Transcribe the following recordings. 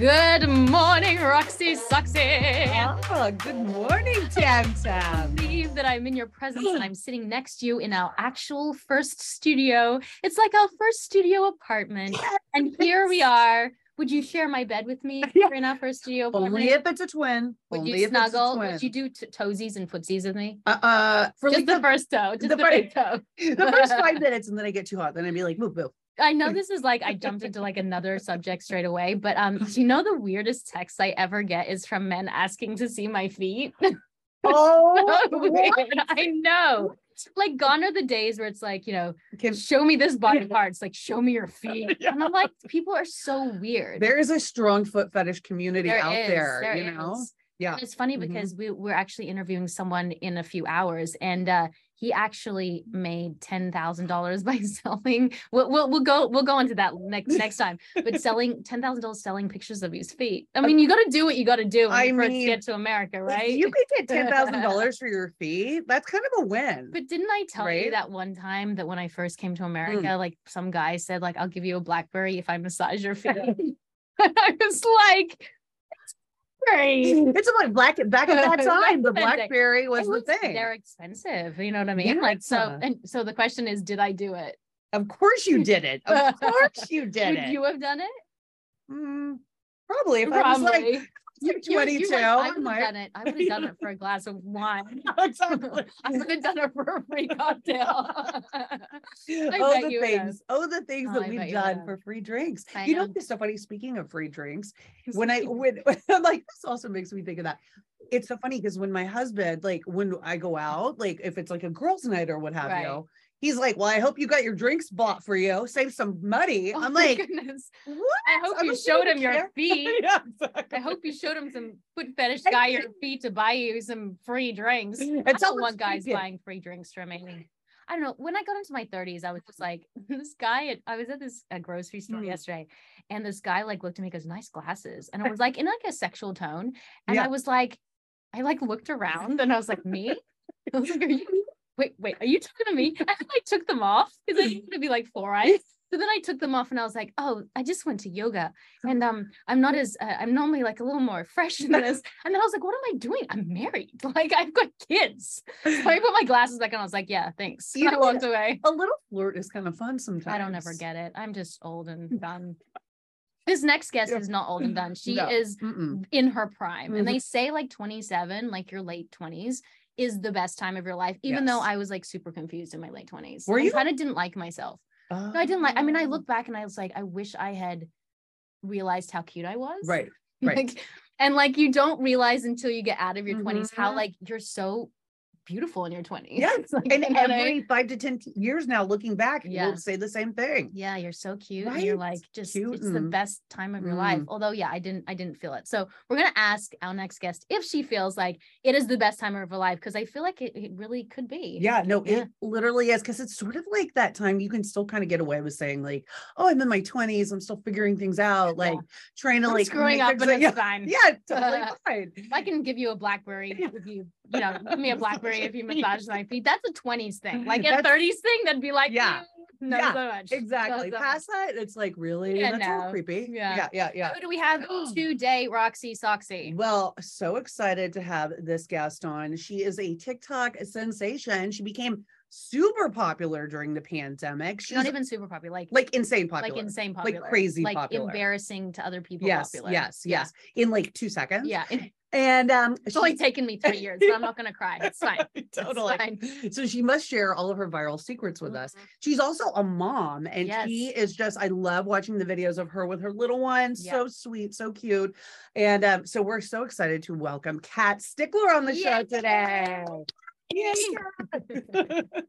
Good morning, Roxy Soxy. Oh, good morning, Tam Tam. I believe that I'm in your presence and I'm sitting next to you in our actual first studio. It's like our first studio apartment. And here we are. Would you share my bed with me Yeah. In our first studio apartment? Only if it's a twin. Would Only you if it's a snuggle? Would you do t- toesies and footsies with me? Uh, uh, for just like the, the, first toe, just the, the fir- big toe. the first five minutes, and then I get too hot. Then I'd be like, move, move. I know this is like I jumped into like another subject straight away, but um, do you know the weirdest text I ever get is from men asking to see my feet? Oh, So. I know. Like gone are the days where it's like, you know, show me this body part. It's like, show me your feet. Yeah. And I'm like, people are so weird. there is a strong foot fetish community There out is, there, you know? Yeah. And it's funny Mhm. because we we're actually interviewing someone in a few hours, and uh, he actually made ten thousand dollars by selling. We'll, we'll we'll go we'll go into that next next time. But selling ten thousand dollars selling pictures of his feet. I mean, you got to do what you got to do when I you first mean, get to America, right? You could get ten thousand dollars for your feet. That's kind of a win. But didn't I tell you Right? Hmm. that one time that when I first came to America, like some guy said, like, I'll give you a blackberry if I massage your feet. and I was like. it's about black back at that time. The in that day. BlackBerry was the thing. They're expensive. You know what I mean? Like so, and so the question is, did I do it? Of course you did it. Of course you did Would it. you have done it? Mm, probably. If I was like, Probably. You're You- you're 22, like, I would have might- done it. I would have done it for a glass of wine. exactly. I would have done it for a free cocktail. oh, the you would have. things. Oh, the things Oh, that I we've done for free drinks. I you know, know. it's so funny. Speaking of free drinks, when I when I'm like this also makes me think of that. It's so funny because when my husband, like when I go out, like if it's like a girls' night or what have Right. you, he's like, Well, I hope you got your drinks bought for you. Save some money. Oh I'm like, goodness. What? I hope I'm you showed "I him your feet. yeah, exactly. I hope you showed him some foot fetish guy your feet to buy you some free drinks. I And don't want guys speaking. buying free drinks from me. I don't know. When I got into my 30s, I was just like, this guy, at- I was at this grocery store Mm. yesterday, and this guy like looked at me goes, nice glasses. And it was like in like a sexual tone. And Yeah. I was like, I like looked around and I was like, me? I was like, are you wait, wait, are you talking to me? And I took them off because I wanted to be like four eyes. So then I took them off and I was like, oh, I just went to yoga and um, I'm not as, uh, I'm normally like a little more fresh than this. And then I was like, what am I doing? I'm married. Like I've got kids. So I put my glasses back on. I was like, yeah, thanks. You And I walked away. a little flirt is kind of fun sometimes. I don't ever get it. I'm just old and done. This next guest is not old and done. She No. is Mm-mm. in her prime. And Mhm. they say like 27, like your late 20s, is the best time of your life, even though I was like super confused in my late 20s. Were I you? kind of didn't like myself. No, I didn't like, I mean, I Oh. look back and I was like, I wish I had realized how cute I was. Right. right. Like, and like you don't realize until you get out of your 20s how mm-hmm. like you're so beautiful in your 20s. Yes. Like, and you know what I every five to 10 years now, looking back, Yeah. we'll say the same thing. yeah you're so cute and you're like just Cute it's the best time of your life Mm. although yeah i didn't i didn't feel it so we're gonna ask our next guest if she feels like it is the best time of her life because i feel like it, it really could be Yeah, no, Yeah. it literally is because it's sort of like that time you can still kind of get away with saying, like, oh, I'm in my 20s, I'm still figuring things out, like trying to I'm like screwing up but like- it's yeah, fine yeah, totally fine. if i can give you a blackberry if you you know give me a blackberry if you massage my feet that's a 20s thing like a That's- 30s thing that'd be like Yeah. "Mm, no Yeah, so much Exactly. No, so Past that, it's like really Yeah, that's a little creepy. Yeah. yeah, yeah, yeah. who do we have today roxy soxy Well, so excited to have this guest on. She is a TikTok sensation. She became super popular during the pandemic. She's not even super popular like like insane popular. like insane popular like crazy like popular. embarrassing to other people Yes, popular yes, Yeah. yes. In like two seconds. Yeah, And um it's only taken me three years, but I'm not gonna cry. It's fine. It's totally. fine. So she must share all of her viral secrets with us. Mhm. She's also a mom, and Yes. she is just, I love watching the videos of her with her little one. Yeah. So sweet, so cute. And um, so we're so excited to welcome Kat Stickler on the show Yay! today. Well,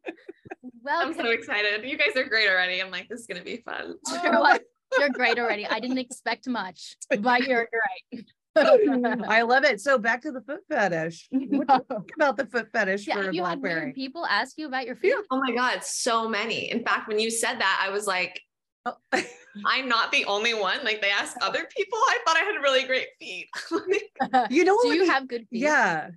I'm so excited. You guys are great already. I'm like, this is gonna be fun. you're, like- you're great already. I didn't expect much, but you're great. I love it. So back to the foot fetish. What do you think about the foot fetish yeah, for have you had weird people ask you about your feet? Oh my God, so many. In fact, when you said that, I was like, Oh. I'm not the only one. Like they asked other people. I thought I had really great feet. you know what? Do would you be- have good feet? Yeah.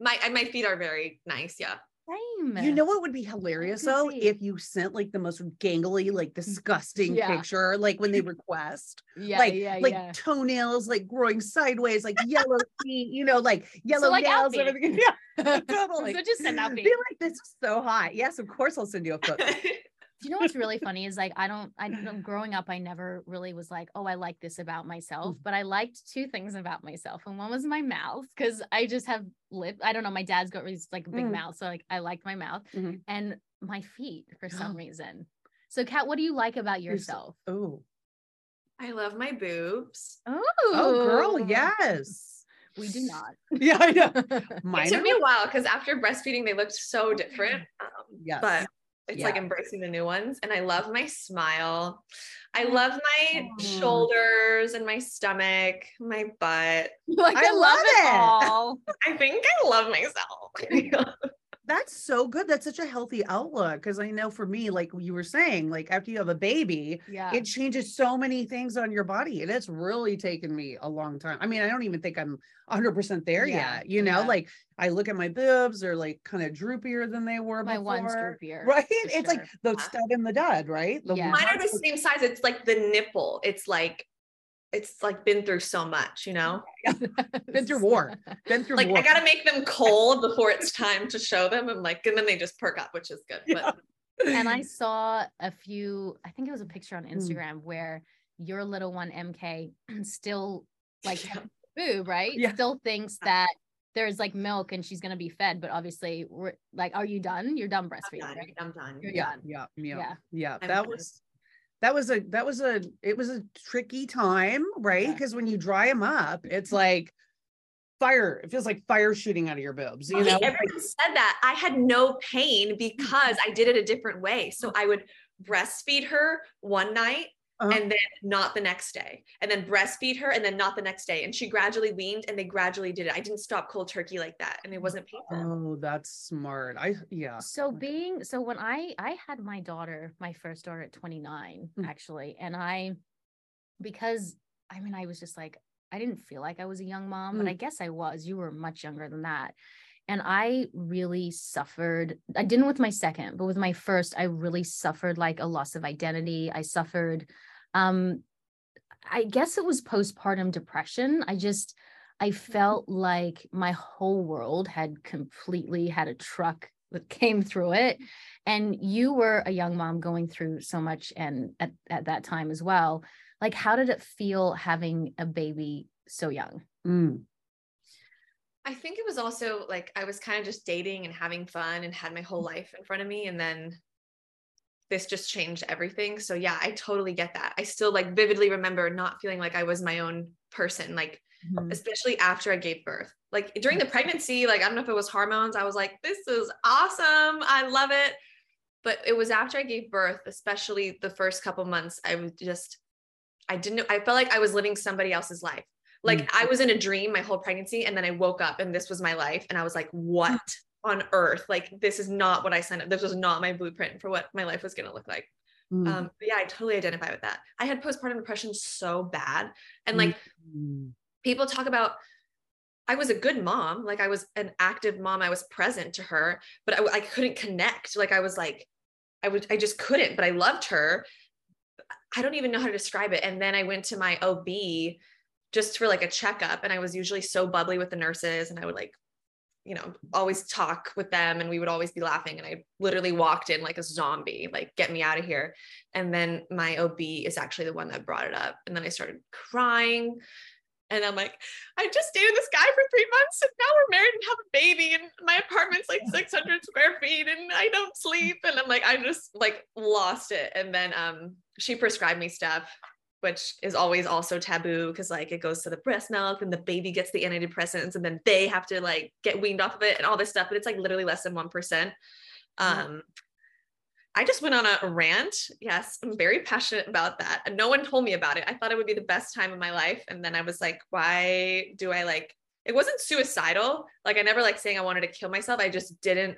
my my feet are very nice. Yeah. Same. You know what would be hilarious though? feet. If you sent like the most gangly, like mm, disgusting Yeah. picture, like when they request, Yeah, like yeah, like yeah. toenails like growing sideways, like yellow feet, you know, like yellow like nails, Alfie. everything. Yeah, totally. So just send out Be like, this is so hot. Yes, of course I'll send you a foot. Do you know what's really funny is like I don't I don't- growing up I never really was like oh I like this about myself Mm. but I liked two things about myself and one was my mouth because I just have lip I don't know my dad's got really like a big Mm. mouth so like I liked my mouth Mhm. and my feet for some reason so Kat what do you like about yourself Oh, I love my boobs. oh oh, girl, yes. we do not Yeah, I know. It took are me a while because after breastfeeding, they looked so different. Um, Yes. But it's like embracing the new ones. And I love my smile. I mm. love my shoulders and my stomach, my butt. like I I, love love it it. all I think I love myself. That's so good. That's such a healthy outlook. Because I know for me, like you were saying, like after you have a baby, yeah it changes so many things on your body. And it's really taken me a long time. I mean, I don't even think I'm 100% there Yeah, yet. You know, yeah. like I look at my boobs, they're like kind of droopier than they were my before. one's droopier Right? for It's like the uh stud and the dud, right? The Yeah. Mine are the same size. It's like the nipple. It's like, it's like been through so much, you know? been through war. Been through Like war. I gotta make them cold before it's time to show them. I'm like, and then they just perk up, which is good. Yeah. But and I saw a few, I think it was a picture on Mm. Instagram where your little one MK still like Yeah. boob, right? Yeah. Still thinks that there's like milk and she's gonna be fed, but obviously we're like, are you done? You're done I'm breastfeeding, done. right? I'm done. You're yeah, done. yeah, yeah, Yeah. yeah. I'm That was that was a that was a it was a tricky time, right? Yeah. Because when you dry them up, it's mm-hmm. like fire. It feels like fire shooting out of your boobs. You know, everyone said that. I had no pain mm-hmm. because I did it a different way. So I would breastfeed her one night Uh-huh. and then not the next day, and then breastfeed her and then not the next day. And she gradually weaned and they gradually did it. I didn't stop cold turkey like that, and it wasn't painful. oh, that's smart. I yeah. So being so when I I had my daughter, my first daughter at 29 Mm. actually, and I because I mean I was just like I didn't feel like I was a young mom, but Mm. I guess I was. You were much younger than that. And I really suffered. I didn't with my second, but with my first, I really suffered like a loss of identity. I suffered um I guess it was postpartum depression. I just I felt like my whole world had completely had a truck that came through it. And you were a young mom going through so much and at, at that time as well. Like, how did it feel having a baby so young? Mm. I think it was also like I was kind of just dating and having fun and had my whole life in front of me. And then this just changed everything. So yeah, I totally get that. I still like vividly remember not feeling like I was my own person, like mm-hmm. especially after I gave birth. Like during the pregnancy, like I don't know if it was hormones, I was like, this is awesome. I love it. But it was after I gave birth, especially the first couple months, I was just, I didn't, I felt like I was living somebody else's life. Like mm. I was in a dream my whole pregnancy, and then I woke up and this was my life. And I was like, what on earth? Like, this is not what I signed up. This was not my blueprint for what my life was going to look like. Mm. Um, but yeah, I totally identify with that. I had postpartum depression so bad. And like, Mm. people talk about I was a good mom, like I was an active mom, I was present to her, but I, I couldn't connect. Like I was like, I would, I just couldn't, but I loved her. I don't even know how to describe it. And then I went to my OB just for like a checkup, and I was usually so bubbly with the nurses, and I would like, you know, always talk with them, and we would always be laughing. And I literally walked in like a zombie, like get me out of here. And then my OB is actually the one that brought it up, and then I started crying. And I'm like, I just dated this guy for three months and now we're married and have a baby and my apartment's like 600 square feet and I don't sleep. And I'm like, I just like lost it. And then um, she prescribed me stuff which is always also taboo because like it goes to the breast milk and the baby gets the antidepressants and then they have to like get weaned off of it and all this stuff, but it's like literally less than 1%. Mm-hmm. Um, I just went on a rant. Yes, I'm very passionate about that. And no one told me about it. I thought it would be the best time of my life. And then I was like, why do I like it wasn't suicidal. Like I never like saying I wanted to kill myself. I just didn't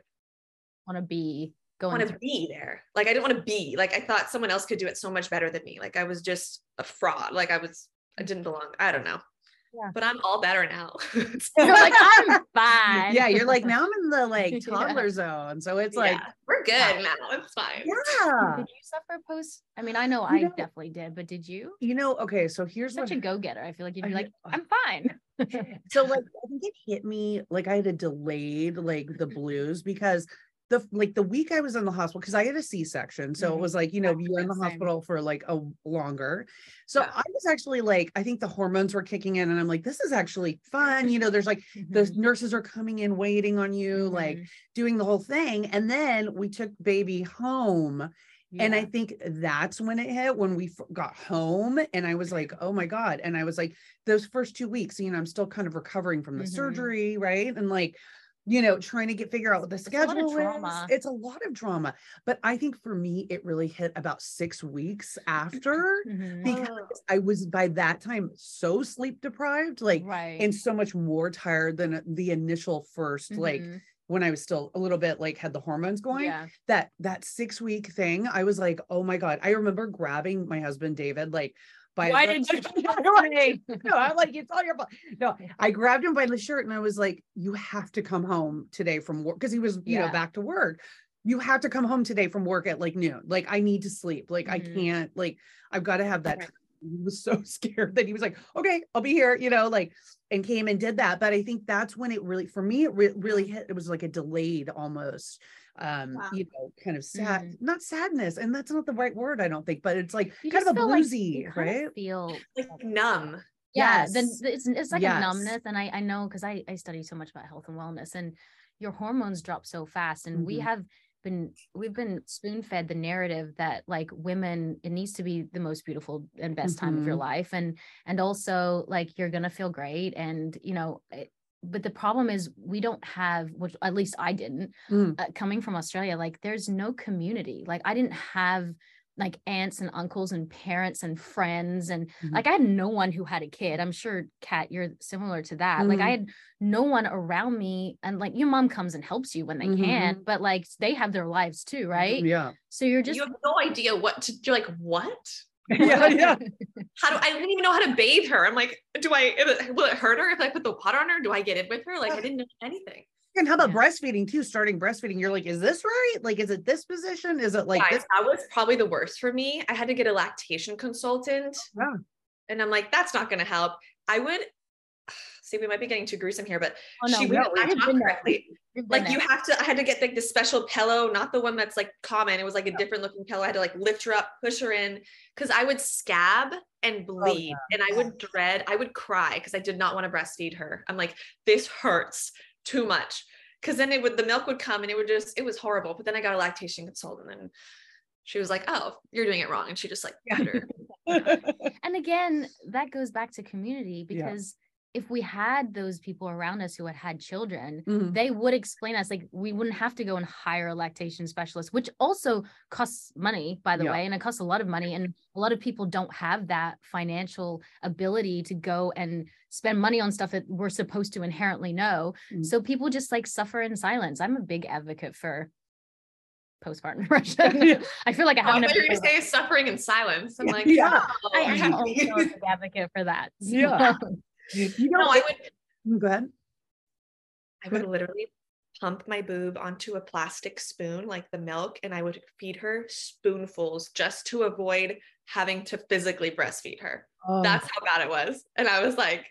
Want to be going want to be there. Like I didn't want to be. Like I thought someone else could do it so much better than me. Like I was just a fraud. Like I was I didn't belong. I don't know. Yeah. But I'm all better now. You're like, I'm fine. yeah, you're like now I'm in the like Yeah. toddler zone. So it's like, Yeah, we're good now. It's fine. yeah. Did you suffer post? I mean, I know I know- definitely did, but did you? You know, okay, so here's Such what a go-getter. I feel like you'd be I- like, I'm fine. so like I think it hit me like I had a delayed like the blues because the like the week I was in the hospital because I had a C-section. So Mhm. it was like, you know, Yeah, you're in the same. hospital for like a longer. So Yeah. I was actually like, I think the hormones were kicking in and I'm like, this is actually fun. You know, there's like the Mhm. nurses are coming in waiting on you, like Mhm. doing the whole thing. And then we took baby home and I think that's when it hit when we f- got home. And I was like, oh my God. And I was like, those first two weeks, you know, I'm still kind of recovering from the Mhm. surgery, right? And like, you know, trying to get figure out what the It's schedule is. It's a lot of drama. But I think for me, it really hit about six weeks after Mhm. because I was by that time so sleep deprived, like, right. and so much more tired than the initial 1st like Mhm. when I was still a little bit like had the hormones going yeah. that that six week thing, I was like, oh my god. I remember grabbing my husband David like by Why did you Right. no, I'm like, it's all your fault. No, I grabbed him by the shirt and I was like, you have to come home today from work because he was, you know, back to work. You have to come home today from work at like noon. Like, I need to sleep. Like, I Mhm. can't, like, I've got to have that. Right. He was so scared that he was like, okay, I'll be here, you know, like, and came and did that. But I think that's when it really, for me, it re- really hit. It was like a delayed almost, um, Wow. you know, kind of sad, Mhm. not sadness. And that's not the right word, I don't think, but it's like You kind of a feel like- bluesy, you kind of right? Feel Like numb. yeah then it's, it's like Yes. a numbness and i i know because i i study so much about health and wellness and your hormones drop so fast and we Mhm. have been we've been spoon fed the narrative that like women it needs to be the most beautiful and best time of your Mhm. life and and also like you're gonna feel great and you know it, but the problem is we don't have which at least i didn't Mm. uh, coming from australia like there's no community like i didn't have like aunts and uncles and parents and friends and Mhm. like I had no one who had a kid. I'm sure Kat, you're similar to that. Like I Mhm. had no one around me and like your mom comes and helps you when they Mhm, can, but like they have their lives too, right? Yeah. So you're just you have no idea what to you're like, what? Yeah, yeah. How do I didn't even know how to bathe her? I'm like, do I will it hurt her if I put the water on her? Do I get in with her? Like I didn't know anything. And how about Yeah. breastfeeding too? Starting breastfeeding, you're like, is this right? Like, is it this position? Is it like Guys, this? that was probably the worst for me. I had to get a lactation consultant. Oh, yeah. And I'm like, that's not gonna help. I would see, we might be getting too gruesome here, but oh no, she we- wouldn't we've latch on correctly. Like you have to, I had to get like the special pillow, not the one that's like common. It was like a different looking pillow. I had to like lift her up, push her in, because I would scab and oh, bleed, and I would dread, I would cry because I did not want to breastfeed her. I'm like, this hurts too much. Cause then it would the milk would come and it would just, it was horrible. But then I got a lactation consultant and she was like, Oh, you're doing it wrong. And she just like put her. and again, that goes back to community Yeah. Because if we had those people around us who had had children, Mhm. they would explain us like we wouldn't have to go and hire a lactation specialist which also costs money by the Yeah. way and it costs a lot of money and a lot of people don't have that financial ability to go and spend money on stuff that we're supposed to inherently know Mm. so people just like suffer in silence i'm a big advocate for postpartum depression i feel like i Oh, haven't thought you were gonna say suffering in silence. I'm like, Yeah. oh, I am also okay. a big advocate for that. Yeah. You no, I would mm, go ahead. I would literally pump my boob onto a plastic spoon, like the milk, and I would feed her spoonfuls just to avoid having to physically breastfeed her. Oh, That's how bad it was. And I was like,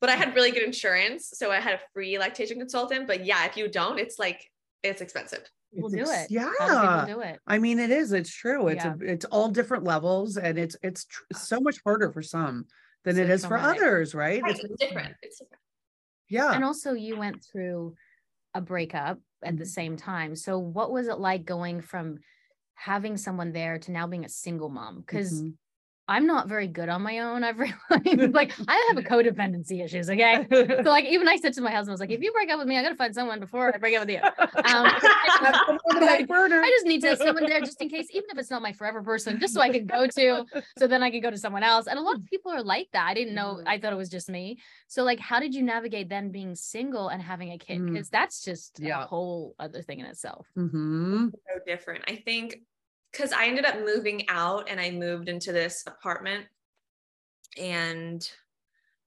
but I had really good insurance. So I had a free lactation consultant. But yeah, if you don't, it's like, it's expensive. We'll do ex- it. How do Yeah. do it? I mean, it is. It's true. It's Yeah. a, it's all different levels, and it's it's tr- uh. so much harder for some than it So is for others, right? Right, It's It's different. It's different. yeah. And also, you went through a breakup at the Mhm. same time. So, what was it like going from having someone there to now being a single mom? Because Mhm. I'm not very good on my own. I've realized like I have a codependency issues. Okay. So like even I said to my husband, I was like, if you break up with me, I gotta find someone before I break up with you. Um, I, I just need to have someone there just in case, even if it's not my forever person, just so I can go to, so then I can go to someone else. And a lot of people are like that. I didn't know, Mhm. I thought it was just me. So like, how did you navigate then being single and having a kid? Mm. Because that's just Yeah. a whole other thing in itself. hmm so different. I think because I ended up moving out and I moved into this apartment and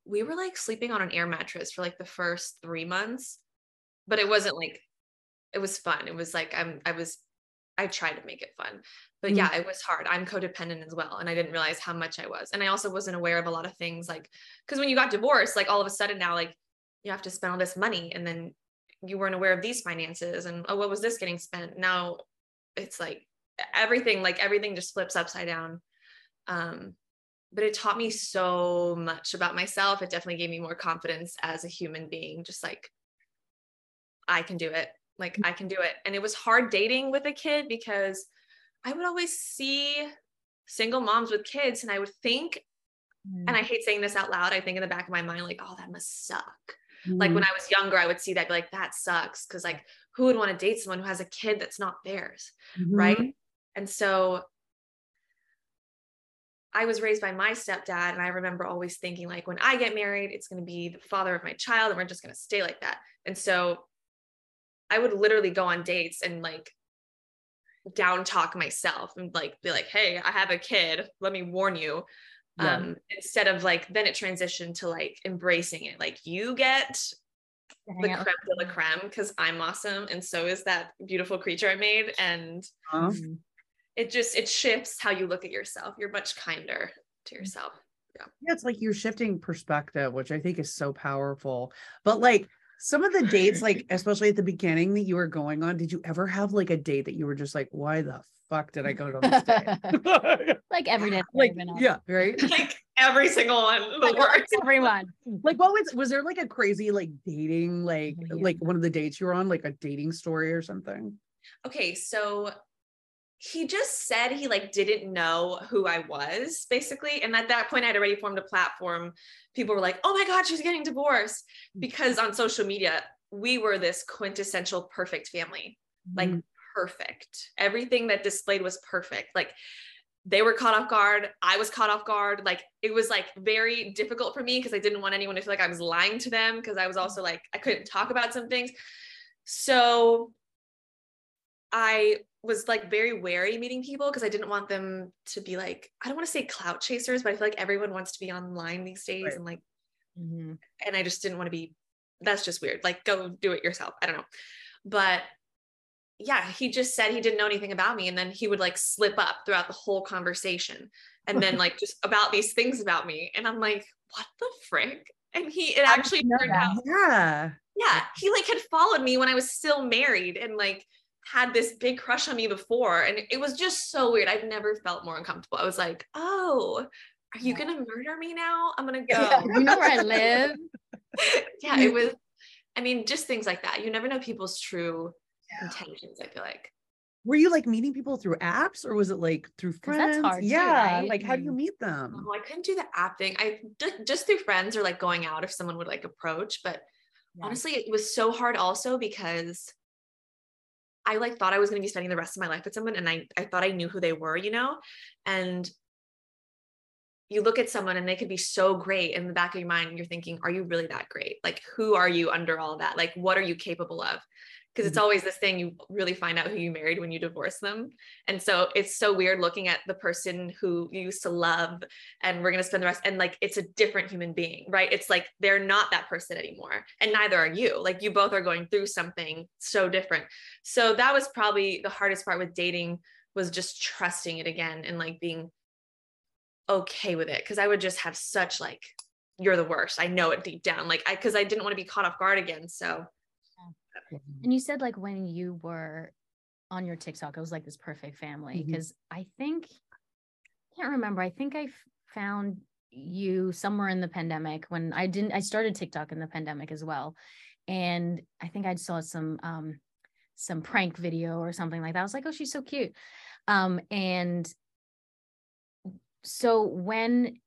we were like sleeping on an air mattress for like the first three months, but it wasn't like it was fun. It was like I'm I was I tried to make it fun. But Mhm. yeah, it was hard. I'm codependent as well. And I didn't realize how much I was. And I also wasn't aware of a lot of things like because when you got divorced, like all of a sudden now, like you have to spend all this money and then you weren't aware of these finances and oh, what was this getting spent? Now it's like everything, like everything just flips upside down. Um, but it taught me so much about myself. It definitely gave me more confidence as a human being, just like I can do it. Like I can do it. And it was hard dating with a kid because I would always see single moms with kids and I would think, and I hate saying this out loud, I think in the back of my mind, like, oh, that must suck. Like Mm-hmm. when I was younger, I would see that, be like, that sucks. Cause like, who would want to date someone who has a kid that's not theirs? Mm-hmm. right? And so I was raised by my stepdad, and I remember always thinking, like, when I get married, it's going to be the father of my child, and we're just going to stay like that. And so I would literally go on dates and like down talk myself and like be like, hey, I have a kid. Let me warn you. Yeah. Um, instead of like, then it transitioned to like embracing it. Like, you get the Hang out creme with de la creme because I'm awesome. And so is that beautiful creature I made. And Huh? It just it shifts how you look at yourself you're much kinder to mm. yourself Yeah, it's like you're shifting perspective, which I think is so powerful. But like some of the dates, like especially at the beginning that you were going on, did you ever have like a date that you were just like, why the fuck did I go to this date? like every day. like, I've been on. yeah, right. like every single one the Like, worst Everyone. Like, what was was there like a crazy like dating, like Oh, yeah. like one of the dates you were on, like a dating story or something? okay so he just said he like didn't know who i was basically and at that point i'd already formed a platform people were like oh my god she's getting divorced because on social media we were this quintessential perfect family like Mhm. perfect. Everything that displayed was perfect. Like they were caught off guard. I was caught off guard. Like it was like very difficult for me because I didn't want anyone to feel like I was lying to them because I was also like I couldn't talk about some things. So I was like very wary meeting people because I didn't want them to be like I don't want to say clout chasers, but I feel like everyone wants to be online these days Right. and like Mhm. and I just didn't want to be that's just weird. Like go do it yourself. I don't know. But yeah, he just said he didn't know anything about me and then he would like slip up throughout the whole conversation and then like just about these things about me and I'm like, what the frick? And he it actually turned that? out Yeah. yeah, he like had followed me when I was still married and like had this big crush on me before and it was just so weird. I've never felt more uncomfortable. I was like, "Oh, are you Yeah. going to murder me now? I'm going to go." Yeah, you know where I live. yeah, it was. I mean, just things like that. You never know people's true intentions. I feel like. Were you like meeting people through apps or was it like through 'Cause that's friends? hard too, yeah. right? Like how do you Mm. meet them? Oh, I couldn't do the app thing. I just through friends or like going out if someone would like approach. But Yeah. honestly, it was so hard also because I like thought I was going to be spending the rest of my life with someone, and I I thought I knew who they were, you know, and you look at someone and they could be so great in the back of your mind you're thinking are you really that great? Like who are you under all that? Like what are you capable of because it's mm-hmm. always this thing you really find out who you married when you divorce them and so it's so weird looking at the person who you used to love and we're going to spend the rest and like it's a different human being right it's like they're not that person anymore and neither are you like you both are going through something so different so that was probably the hardest part with dating was just trusting it again and like being okay with it because I would just have such like you're the worst. I know it deep down. Like I because I didn't want to be caught off guard again. So And you said like when you were on your TikTok, it was like this perfect family. Because I think I can't remember. I think I found you somewhere in the pandemic when I didn't I started TikTok in the pandemic as well. And I think I saw some um some prank video or something like that. I was like, oh, she's so cute. Um, and so when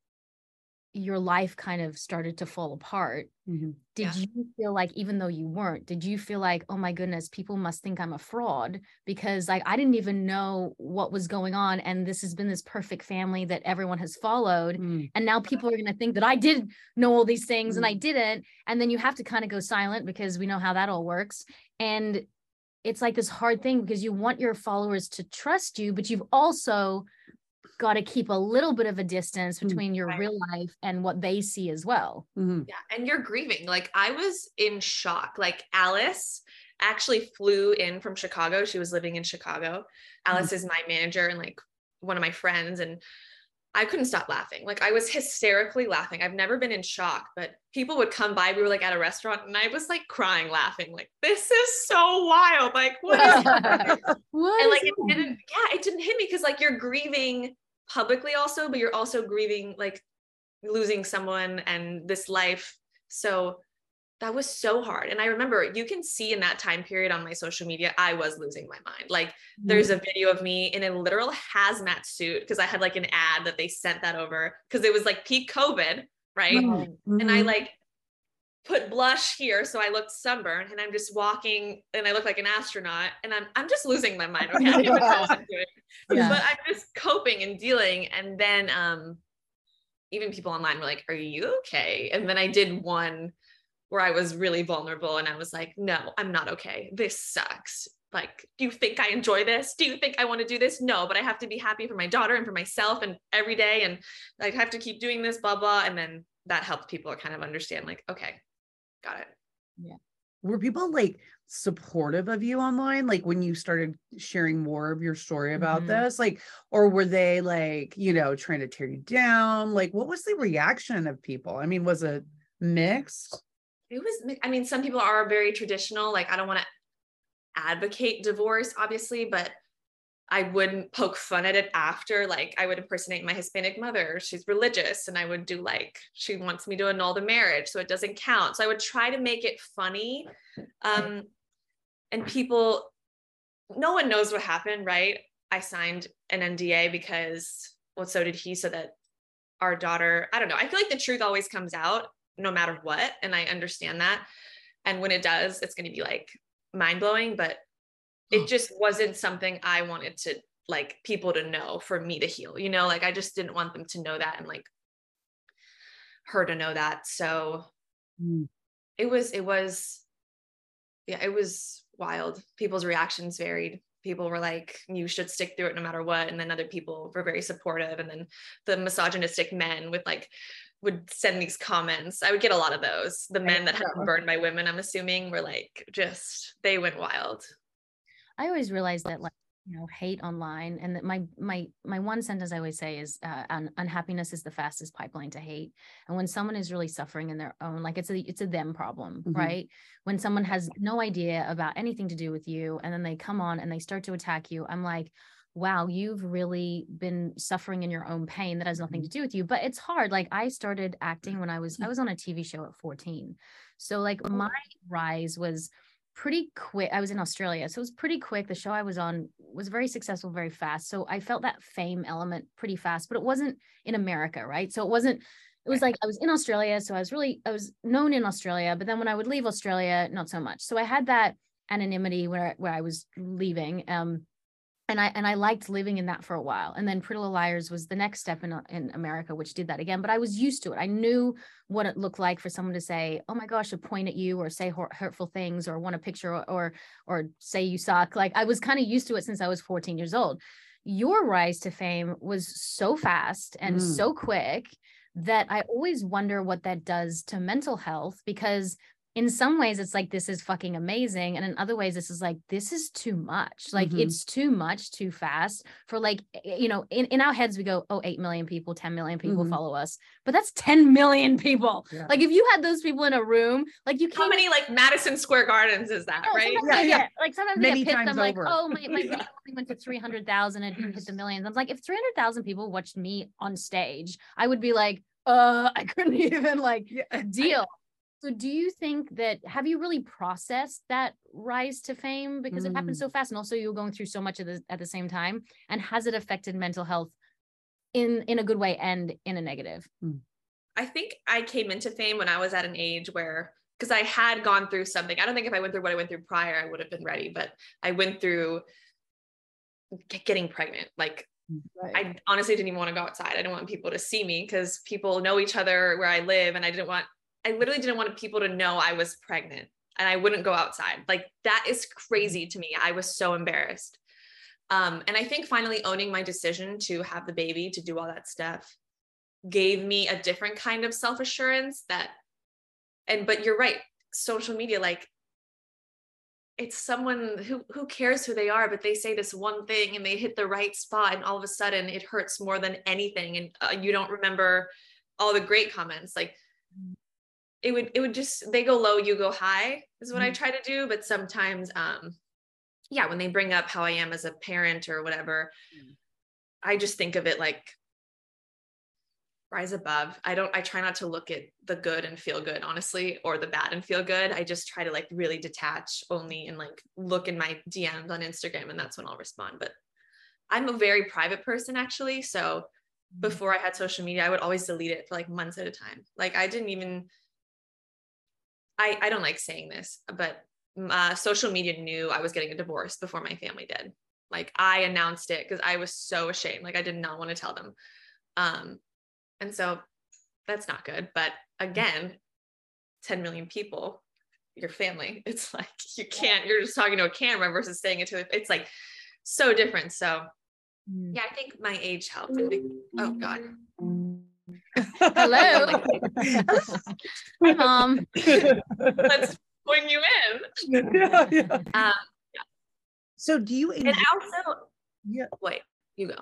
your life kind of started to fall apart Mhm. did Yeah. you feel like even though you weren't did you feel like oh my goodness people must think i'm a fraud because like i didn't even know what was going on and this has been this perfect family that everyone has followed Mm. and now people are going to think that i did know all these things and i didn't and then you have to kind of go silent because we know how that all works and it's like this hard thing because you want your followers to trust you but you've also got to keep a little bit of a distance Mm, between your right. real life and what they see as well Mhm. Yeah. And you're grieving. Like I was in shock. Like Alice actually flew in from Chicago. She was living in Chicago. Alice is my manager and like one of my friends. And I couldn't stop laughing. Like I was hysterically laughing. I've never been in shock, but people would come by. We were like at a restaurant and I was like crying, laughing. Like, this is so wild. Like, what is What and like it didn't yeah it didn't hit me because like you're grieving publicly also but you're also grieving like losing someone and this life so that was so hard and i remember you can see in that time period on my social media i was losing my mind like there's a video of me in a literal hazmat suit because i had like an ad that they sent that over because it was like peak covid right Right. and I Mhm. like put blush here so I looked sunburned and I'm just walking and I look like an astronaut and I'm I'm just losing my mind. Okay, I don't even know what I'm doing. Yeah. But I'm just coping and dealing. And then um even people online were like, Are you okay? And then I did one where I was really vulnerable and I was like, No, I'm not okay. This sucks. Like, do you think I enjoy this? Do you think I want to do this? No, but I have to be happy for my daughter and for myself and every day. And I have to keep doing this, blah, blah. And then that helped people kind of understand, like, okay, got it. Yeah. Were people like supportive of you online like when you started sharing more of your story about Mhm. this like or were they like you know trying to tear you down like what was the reaction of people i mean was it mixed It was, I mean, some people are very traditional. Like, I don't want to advocate divorce, obviously, but I wouldn't poke fun at it after. Like, I would impersonate my Hispanic mother. She's religious, and I would do like, she wants me to annul the marriage, so it doesn't count. So I would try to make it funny. Um, and people, no one knows what happened, right? I signed an NDA because, well, so did he, so that our daughter, I don't know. I feel like the truth always comes out no matter what. And I understand that. And when it does, it's going to be like mind blowing, but it just wasn't something I wanted to like people to know for me to heal, you know, like I just didn't want them to know that and like her to know that. So Mm. it was, it was, yeah, it was wild. People's reactions varied. People were like, you should stick through it no matter what. And then other people were very supportive. And then the misogynistic men with like, would send these comments. I would get a lot of those. The men that had been burned by women, I'm assuming, were like just they went wild. I always realized that like you know hate online and that my my my one sentence I always say is uh, un- unhappiness is the fastest pipeline to hate and when someone is really suffering in their own like it's a it's a them problem Mhm. right when someone has no idea about anything to do with you and then they come on and they start to attack you I'm like wow you've really been suffering in your own pain that has nothing to do with you but it's hard like I started acting when I was I was on a TV show at 14 so like my rise was pretty quick. I was in Australia, so it was pretty quick. The show I was on was very successful very fast. So I felt that fame element pretty fast, but it wasn't in America, right? So it wasn't it was like I was in Australia, so I was really I was known in Australia, but then when I would leave Australia, not so much. So I had that anonymity where where I was leaving um and I and I liked living in that for a while. And then Pretty Little Liars was the next step in in America, which did that again. But I was used to it. I knew what it looked like for someone to say, "Oh my gosh," or point at you, or say hurtful things, or want a picture, or or, or say you suck. Like I was kind of used to it since I was 14 years old. Your rise to fame was so fast and Mm. so quick that I always wonder what that does to mental health because in some ways it's like this is fucking amazing and in other ways this is like this is too much like Mhm. it's too much too fast for like eh, you know in, in our heads we go oh 8 million people 10 million people Mhm. follow us but that's 10 million people Yeah. like if you had those people in a room like you How can't many like Madison Square Gardens is that, no, right? Yeah, yeah. get- like sometimes I Many get pissed. times I'm like, oh, my, my video only went to 300,000 and hit the millions. I'm like, if 300,000 people watched me on stage, I would be like, uh, I couldn't even like Yeah. deal. So do you think that have you really processed that rise to fame because it happened Mm. so fast and also you were going through so much of this at the same time and has it affected mental health in in a good way and in a negative. I think I came into fame when I was at an age where because I had gone through something. I don't think if I went through what I went through prior, I would have been ready, but I went through getting pregnant. Like I honestly didn't even want to go outside. I didn't want people to see me because people know each other where I live. And I didn't want, I literally didn't want people to know I was pregnant and I wouldn't go outside. Like that is crazy to me. I was so embarrassed. Um, and I think finally owning my decision to have the baby, to do all that stuff, gave me a different kind of self assurance that, and, but you're right, social media, like it's someone who who cares who they are but they say this one thing and they hit the right spot and all of a sudden it hurts more than anything and uh, you don't remember all the great comments like it would it would just they go low you go high is what i mm-hmm. try to do but sometimes um yeah when they bring up how i am as a parent or whatever mm. i just think of it like rise above. I don't i try not to look at the good and feel good honestly or the bad and feel good. I just try to like really detach only and like look in my dms on instagram and that's when i'll respond but i'm a very private person actually so mm-hmm. before i had social media i would always delete it for like months at a time. Like i didn't even i i don't like saying this but uh, social media knew i was getting a divorce before my family did like i announced it because i was so ashamed like i did not want to tell them um and so that's not good. But again, 10 million people, your family, it's like you can't, you're just talking to a camera versus saying it to it's like so different. So yeah, I think my age helped. Oh God. Hello. Hi, mom. Let's bring you in. yeah, yeah. Um, So do you and also, yeah, wait, you go.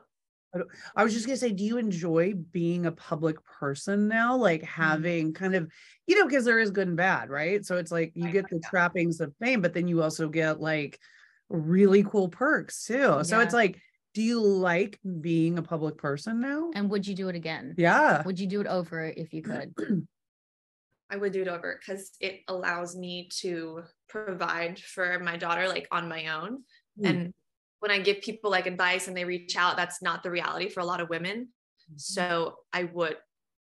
I was just gonna say, do you enjoy being a public person now? Like having kind of, you know, because there is good and bad, right? So it's like you Right, get the yeah. trappings of fame, but then you also get like really cool perks too. So Yeah. it's like, do you like being a public person now? and would you do it again? Yeah. Would you do it over if you could? I would do it over because it allows me to provide for my daughter like on my own. Mm. And when I give people like advice and they reach out, that's not the reality for a lot of women. So I would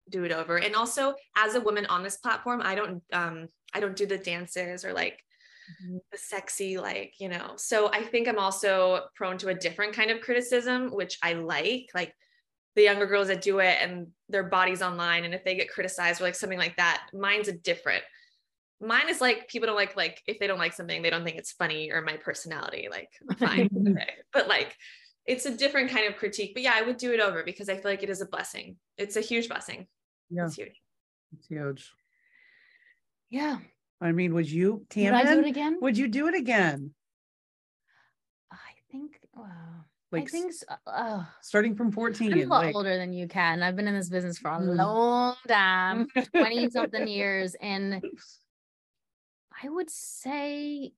do it over. And also as a woman on this platform, I don't um I don't do the dances or like Mm-hmm. the sexy like, you know. So I think I'm also prone to a different kind of criticism which I like. Like the younger girls that do it and their bodies online and if they get criticized or like something like that, mine's a different. Mine is like people don't like like if they don't like something, they don't think it's funny or my personality. Like fine. okay. But like it's a different kind of critique. But yeah, I would do it over because I feel like it is a blessing. It's a huge blessing. Yeah, It's huge. it's huge. Yeah. I mean, would you, Would I do it again? Would you do it again? I think. Wow. I Like think. So, uh, starting from 14. I'm a lot like- older than you can. I've been in this business for a Mm. long time, 20 something years. And I would say,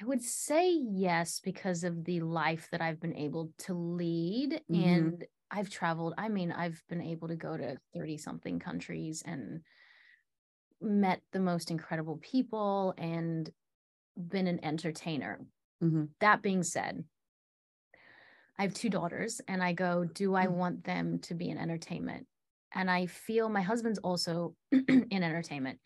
I would say yes because of the life that I've been able to lead. Mhm. And I've traveled, I mean, I've been able to go to 30 something countries and met the most incredible people and been an entertainer. Mhm. That being said, I have two daughters and I go, do I Mm. want them to be in entertainment? And I feel my husband's also in entertainment.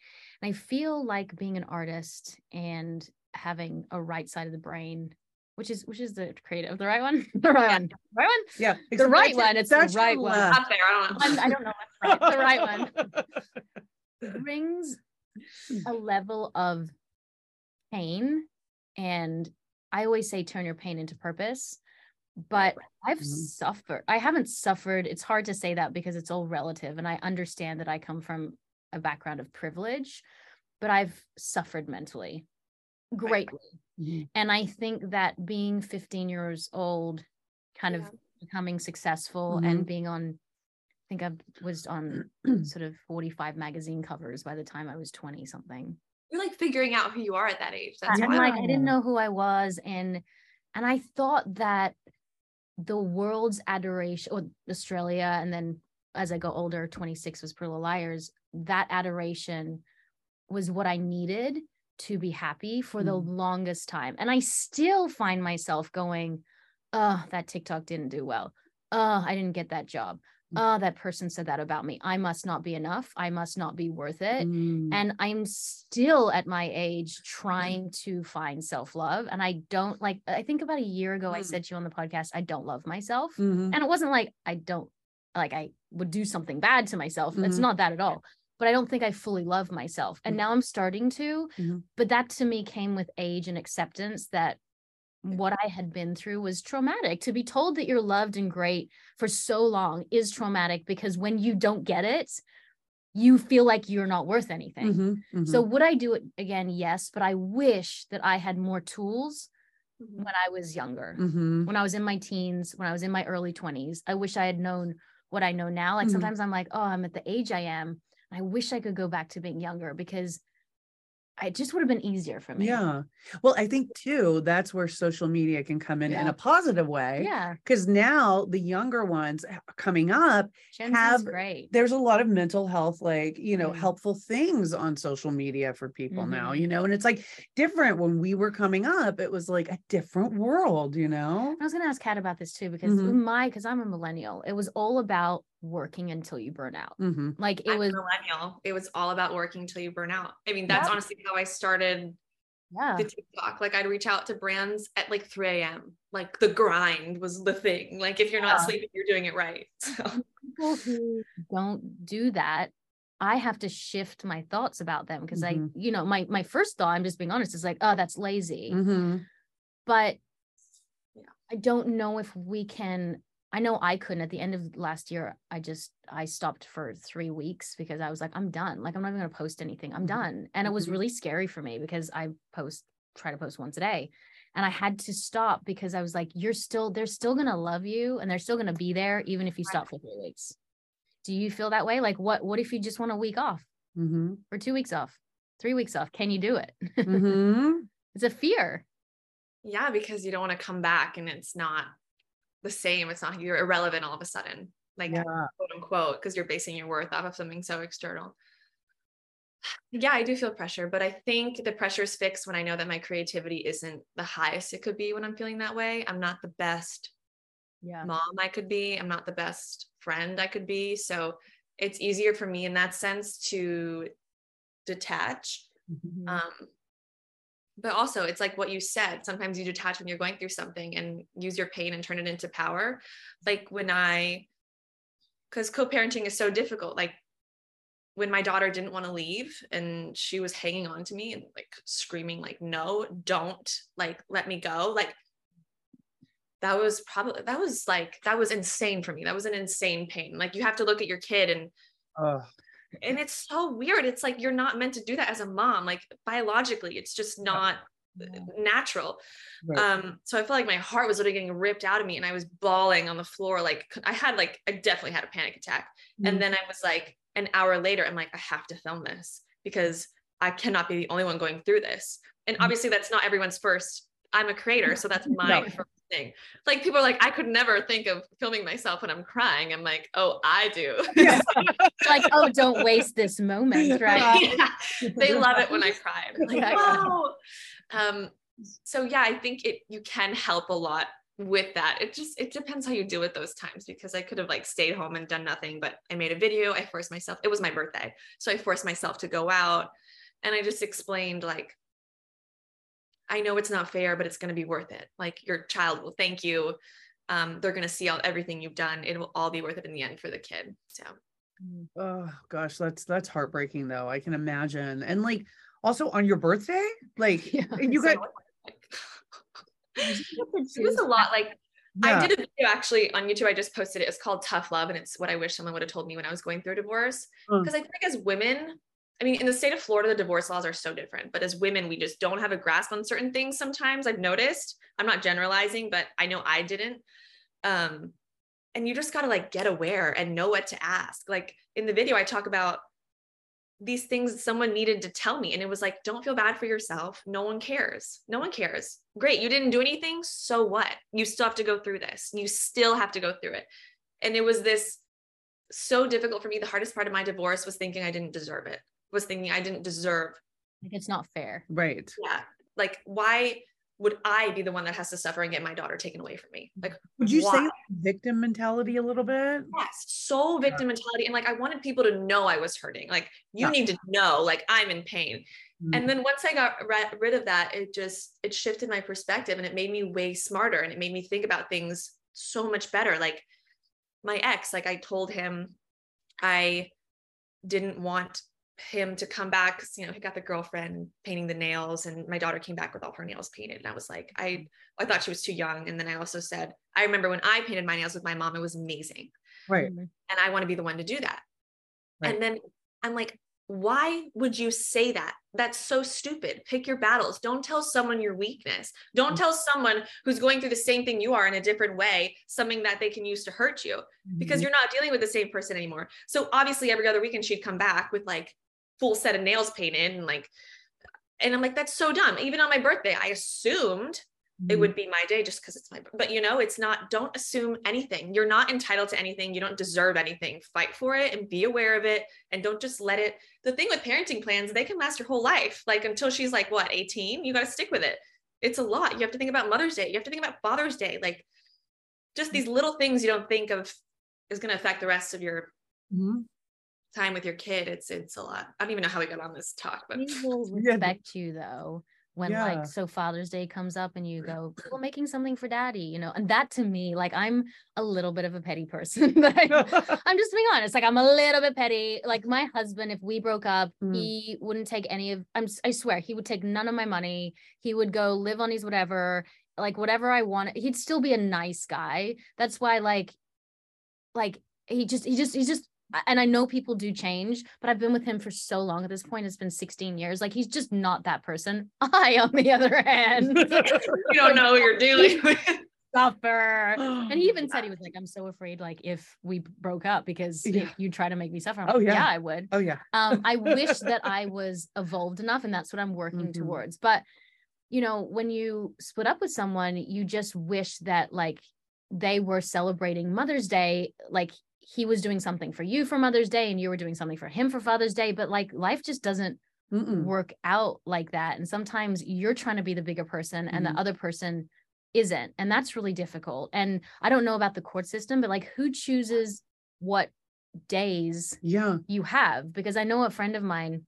And I feel like being an artist and having a right side of the brain, which is which is the creative, the right one, the right one, right one. Yeah. The except right one, it's the right one. left. Up there. I don't know. One- I don't know what's right, the right one brings a level of pain and i always say turn your pain into purpose but i've Mhm. suffered i haven't suffered it's hard to say that because it's all relative and i understand that i come from a background of privilege but i've suffered mentally greatly Mhm. and i think that being 15 years old kind Yeah. of becoming successful Mhm. and being on think i was on sort of 45 magazine covers by the time i was 20 something You're like figuring out who you are at that age. That's and why. like i didn't know who i was and and i thought that the world's adoration or australia and then as i got older 26 was pretty little liars that adoration was what i needed to be happy for the Mm. longest time and i still find myself going oh that tiktok didn't do well oh, I didn't get that job. Mm. Oh, that person said that about me. I must not be enough. I must not be worth it. Mm. And I'm still at my age trying to find self love. And I don't like, I think about a year ago, I Mm. said to you on the podcast, I don't love myself. Mhm. And it wasn't like I don't, like I would do something bad to myself. It's Mhm. not that at all. But I don't think I fully love myself. And Mhm. now I'm starting to. Mhm. But that to me came with age and acceptance that what I had been through was traumatic. To be told that you're loved and great for so long is traumatic because when you don't get it, you feel like you're not worth anything. Mhm, mhm. So would I do it again? Yes, but I wish that I had more tools Mhm. when I was younger. Mhm. When I was in my teens, when I was in my early 20s, I wish I had known what I know now. Like Mhm. sometimes I'm like, oh, I'm at the age I am. I wish I could go back to being younger because it just would have been easier for me. Yeah. Well, I think too, that's where social media can come in in a positive way. Yeah. Because now the younger ones coming up, Gen Have- great. there's a lot of mental health, like, you know, Mm. helpful things on social media for people now, Mhm. you know, and it's like different when we were coming up, it was like a different world, you know? I was going to ask Kat about this too, because Mhm. my, because I'm a millennial, it was all about working until you burn out. hmm Like it I'm was, millennial. It was all about working until you burn out. I mean, that's Yeah. honestly how I started yeah. the TikTok. Like I'd reach out to brands at like 3 a.m. Like the grind was the thing. Like if you're not sleeping, you're doing it right. So people who don't do that i have to shift my thoughts about them because Mhm. i you know my my first thought i'm just being honest is like oh that's lazy hmm but Yeah. i don't know if we can i know i couldn't at the end of last year i just i stopped for three weeks because i was like i'm done like i'm not even going to post anything i'm Mhm. done. And it was Mhm. really scary for me because i post try to post once a day. And i had to stop because i was like you're still they're still going to love you and they're still going to be there even if you stop for three weeks. Do you feel that way? Like what what if you just want a week off? Hmm or two weeks off three weeks off can you do it? Hmm it's a fear. Yeah, because you don't want to come back and it's not the same. It's not you're irrelevant all of a sudden. Like Yeah. quote unquote, because you're basing your worth off of something so external. Yeah, I do feel pressure, but I think the pressure is fixed when I know that my creativity isn't the highest it could be when I'm feeling that way. I'm not the best yeah mom I could be. I'm not the best friend I could be. So it's easier for me in that sense to detach. Mm-hmm. Um, but also, it's like what you said. Sometimes you detach when you're going through something and use your pain and turn it into power. Like when I, because co parenting is so difficult. Like when my daughter didn't want to leave and she was hanging on to me and like screaming, like, no, don't, like, let me go. Like, that was probably, that was like, that was insane for me. That was an insane pain. Like, you have to look at your kid and Ugh. And it's so weird. It's like you're not meant to do that as a mom. Like biologically it's just not natural. Right. um so i felt like my heart was literally getting ripped out of me and i was bawling on the floor. Like i had like i definitely had a panic attack. Mhm. and then i was like an hour later i'm like i have to film this because i cannot be the only one going through this. And Mhm. obviously that's not everyone's first i'm a creator so that's my No. first thing like people are like i could never think of filming myself when i'm crying i'm like oh i do Yeah. like oh don't waste this moment right yeah, they love it when I cry. I'm like, Yeah. "Whoa." Um, so yeah, I think it you can help a lot with that. It just it depends how you deal with those times because I could have like stayed home and done nothing, but I made a video. I forced myself. It was my birthday, so I forced myself to go out, and I just explained like. I know it's not fair, but it's going to be worth it. Like your child will thank you. Um, they're going to see all everything you've done. It will all be worth it in the end for the kid. So Oh gosh, that's that's heartbreaking though. I can imagine. And like also on your birthday, like Yeah. you So, got it was a lot like yeah. I did a video actually on YouTube. I just posted it. It's called Tough Love, and it's what I wish someone would have told me when I was going through a divorce. Mm. Because I think as women, I mean, in the state of Florida, the divorce laws are so different. But as women, we just don't have a grasp on certain things. Sometimes I've noticed. I'm not generalizing, but I know I didn't. Um, and you just gotta like get aware and know what to ask. Like in the video, I talk about these things someone needed to tell me and it was like don't feel bad for yourself no one cares no one cares great you didn't do anything so what you still have to go through this you still have to go through it and it was this so difficult for me the hardest part of my divorce was thinking i didn't deserve it was thinking i didn't deserve like it's not fair right. yeah like why would I be the one that has to suffer and get my daughter taken away from me? Like, Would you say victim mentality a little bit? yes, so victim mentality. And like, I wanted people to know I was hurting. Like, you Yeah. need to know, like, I'm in pain. Mm. And then once I got ri- rid of that, it just, it shifted my perspective and it made me way smarter and it made me think about things so much better. Like, my ex, like, I told him I didn't want him to come back because you know he got the girlfriend painting the nails and my daughter came back with all her nails painted and i was like i i thought she was too young and then i also said i remember when i painted my nails with my mom it was amazing right. Mhm. and i want to be the one to do that Right. and then i'm like why would you say that that's so stupid pick your battles don't tell someone your weakness don't Mhm. tell someone who's going through the same thing you are in a different way something that they can use to hurt you because Mhm. you're not dealing with the same person anymore. So obviously every other weekend she'd come back with like full set of nails painted and like and I'm like that's so dumb. Even on my birthday I assumed it Mhm. would be my day just because it's my but you know it's not don't assume anything. You're not entitled to anything. You don't deserve anything. Fight for it and be aware of it and don't just let it the thing with parenting plans they can last your whole life like until she's like what 18 you got to stick with it. It's a lot. You have to think about Mother's Day. You have to think about Father's Day like just these little things you don't think of is going to affect the rest of your Mhm. Time with your kid it's it's a lot i don't even know how we got on this talk but He will Yeah. respect you though when Yeah. like so Father's Day comes up and you go, "Well, making something for Daddy," you know, and that to me, like I'm a little bit of a petty person. but I- I'm just being honest. Like I'm a little bit petty. Like my husband, if we broke up, Mm. he wouldn't take any of. I'm. i swear, he would take none of my money. He would go live on his whatever, like whatever I wanted. He'd still be a nice guy. That's why, like, like he just, he just, he's just. And I know people do change, but I've been with him for so long. At this point, it's been 16 years. Like he's just not that person. I, on the other hand, you don't know who you're dealing with suffer. And he even said he was like, I'm so afraid, like if we broke up because Yeah. you try to make me suffer. I'm Oh, like, yeah. yeah, I would. oh yeah. Um, I wish that I was evolved enough, and that's what I'm working Mhm. towards. But you know, when you split up with someone, you just wish that like they were celebrating Mother's Day, like he was doing something for you for Mother's Day, and you were doing something for him for Father's Day. But like life just doesn't Mm-mm. work out like that. And sometimes you're trying to be the bigger person and Mhm. the other person isn't. And that's really difficult. And I don't know about the court system, but like who chooses what days Yeah. you have? Because I know a friend of mine,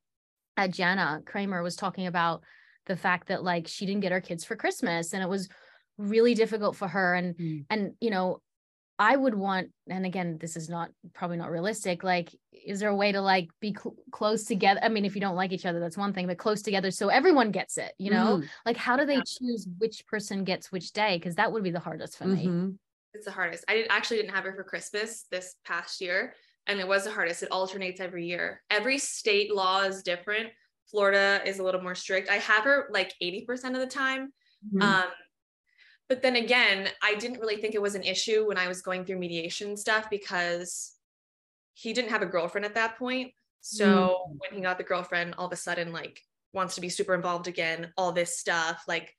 uh, Jana Kramer, was talking about the fact that like she didn't get her kids for Christmas and it was really difficult for her. And Mm. and you know i would want and again this is not probably not realistic like is there a way to like be cl- close together? I mean if you don't like each other that's one thing but close together so everyone gets it you know? Mhm. like how do they Yeah. choose which person gets which day? Because that would be the hardest for me. Mhm. it's the hardest. I did, actually didn't have her for christmas this past year and it was the hardest. It alternates every year. Every state law is different. Florida is a little more strict. I have her like 80% of the time. Mhm. Um, but then again, I didn't really think it was an issue when I was going through mediation stuff because he didn't have a girlfriend at that point. So when he got the girlfriend, all of a sudden, like, wants to be super involved again, all this stuff. Like,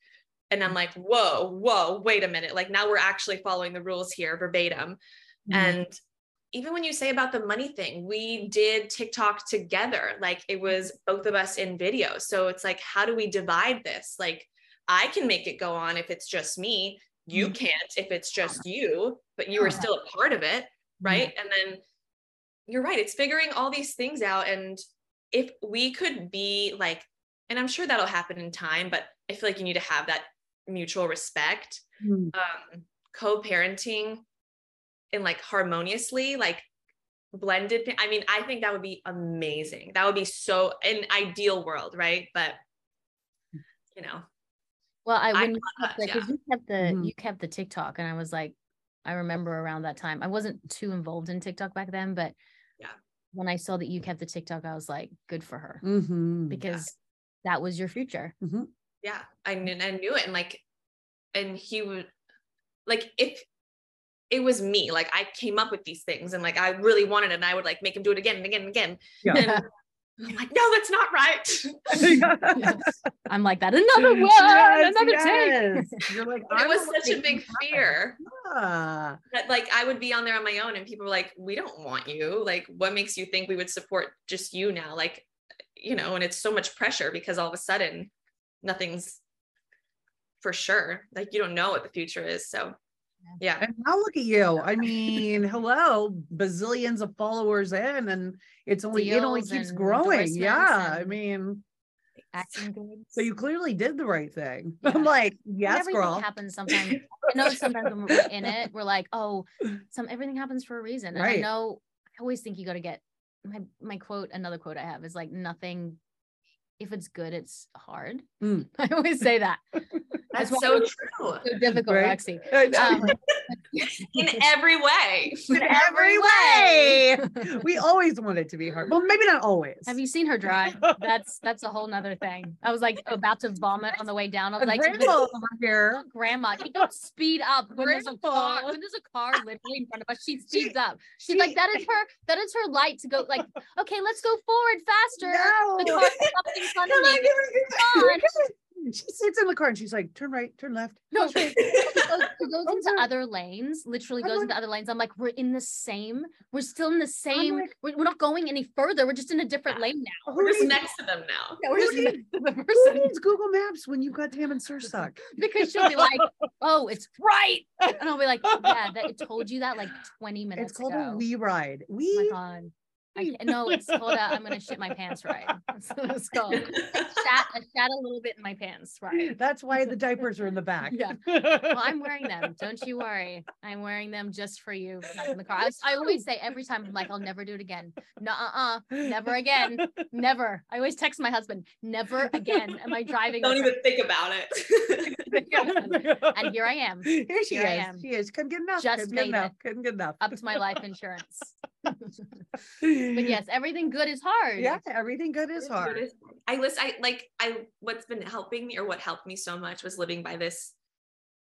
and I'm like, whoa, whoa, wait a minute. Like, now we're actually following the rules here verbatim. Mhm. And even when you say about the money thing, we did TikTok together. Like it was both of us in video. So it's like, how do we divide this? Like, I can make it go on if it's just me. You Mhm. can't if it's just you, but you are still a part of it. Right. And then you're right. It's figuring all these things out. And if we could be like, and I'm sure that'll happen in time, but I feel like you need to have that mutual respect Mhm. um co-parenting and like harmoniously like blended i mean i think that would be amazing that would be so an ideal world right but you know well i I when you love kept that, the, 'cause yeah. you kept the Mhm. you kept the tiktok and i was like i remember around that time i wasn't too involved in tiktok back then but Yeah. when i saw that you kept the tiktok i was like good for her Mhm. because that was your future Mhm. yeah i knew, I knew it and like and he would like if it was me like i came up with these things and like i really wanted it and i would like make him do it again and again and again Yeah. and i'm like no that's not right i'm like that another one Yes, another take. You're like, it was such a big happen. fear Yeah. that like I would be on there on my own and people were like, we don't want you. Like, what makes you think we would support just you now? Like, you know, and it's so much pressure because all of a sudden nothing's for sure. Like you don't know what the future is. So yeah. And now look at you. I mean, hello, bazillions of followers in, and it's only it only keeps growing. Yeah. I mean, Acting good. so you clearly did the right thing. Yeah. I'm like, And yes, everything girl. happens sometimes. I know sometimes when we're in it, we're like, oh, some everything happens for a reason. And I know I always think you got to get my my quote. Another quote I have is like, nothing. If it's good, it's hard. Mm. I always say that. That's why so true. So difficult, Right. Roxy. Um, In every way. in every way. we always want it to be hard. Well, maybe not always. Have you seen her drive? That's that's a whole nother thing. I was like about to vomit on the way down. I was A like, grandma over here. grandma, you don't speed up when there's a car. When there's a car literally in front of us, she speeds up. She's like, that is her, that is her light to go like, okay, let's go forward faster. The No. car stops in front of on, me. give her- give her- Come on. She sits in the car and she's like, turn right, turn left. No, she goes, it goes oh, into other lanes, literally goes like- into other lanes. I'm like, we're in the same, we're still in the same, like- we're, we're not going any further. We're just in a different lane now. Who We're just next to them now. Yeah, we're who just needs- next to the Who person needs Google Maps when you've got Tammin Sursok? because she'll be like, oh, it's right. And I'll be like, yeah, that it told you that like 20 minutes ago. It's called ago. a we ride. Oh We my god. I can't, no, it's called a, I'm gonna shit my pants right. That's what it's called. I shat, I shat a little bit in my pants, right? That's why the diapers are in the back. Yeah. Well, I'm wearing them. Don't you worry. I'm wearing them just for you in the car. I, I always say every time, I'm like, I'll never do it again. No, uh, never again. Never. I always text my husband, never again. Am I driving? Don't even think about it. and here I am, Here she Here is. am. She is. Couldn't get enough. Just couldn't get enough. Couldn't get enough. up to my life insurance. But yes, everything good is hard. Yeah, everything good is hard. good as- I listen. I like. I what's been helping me, or what helped me so much, was living by this.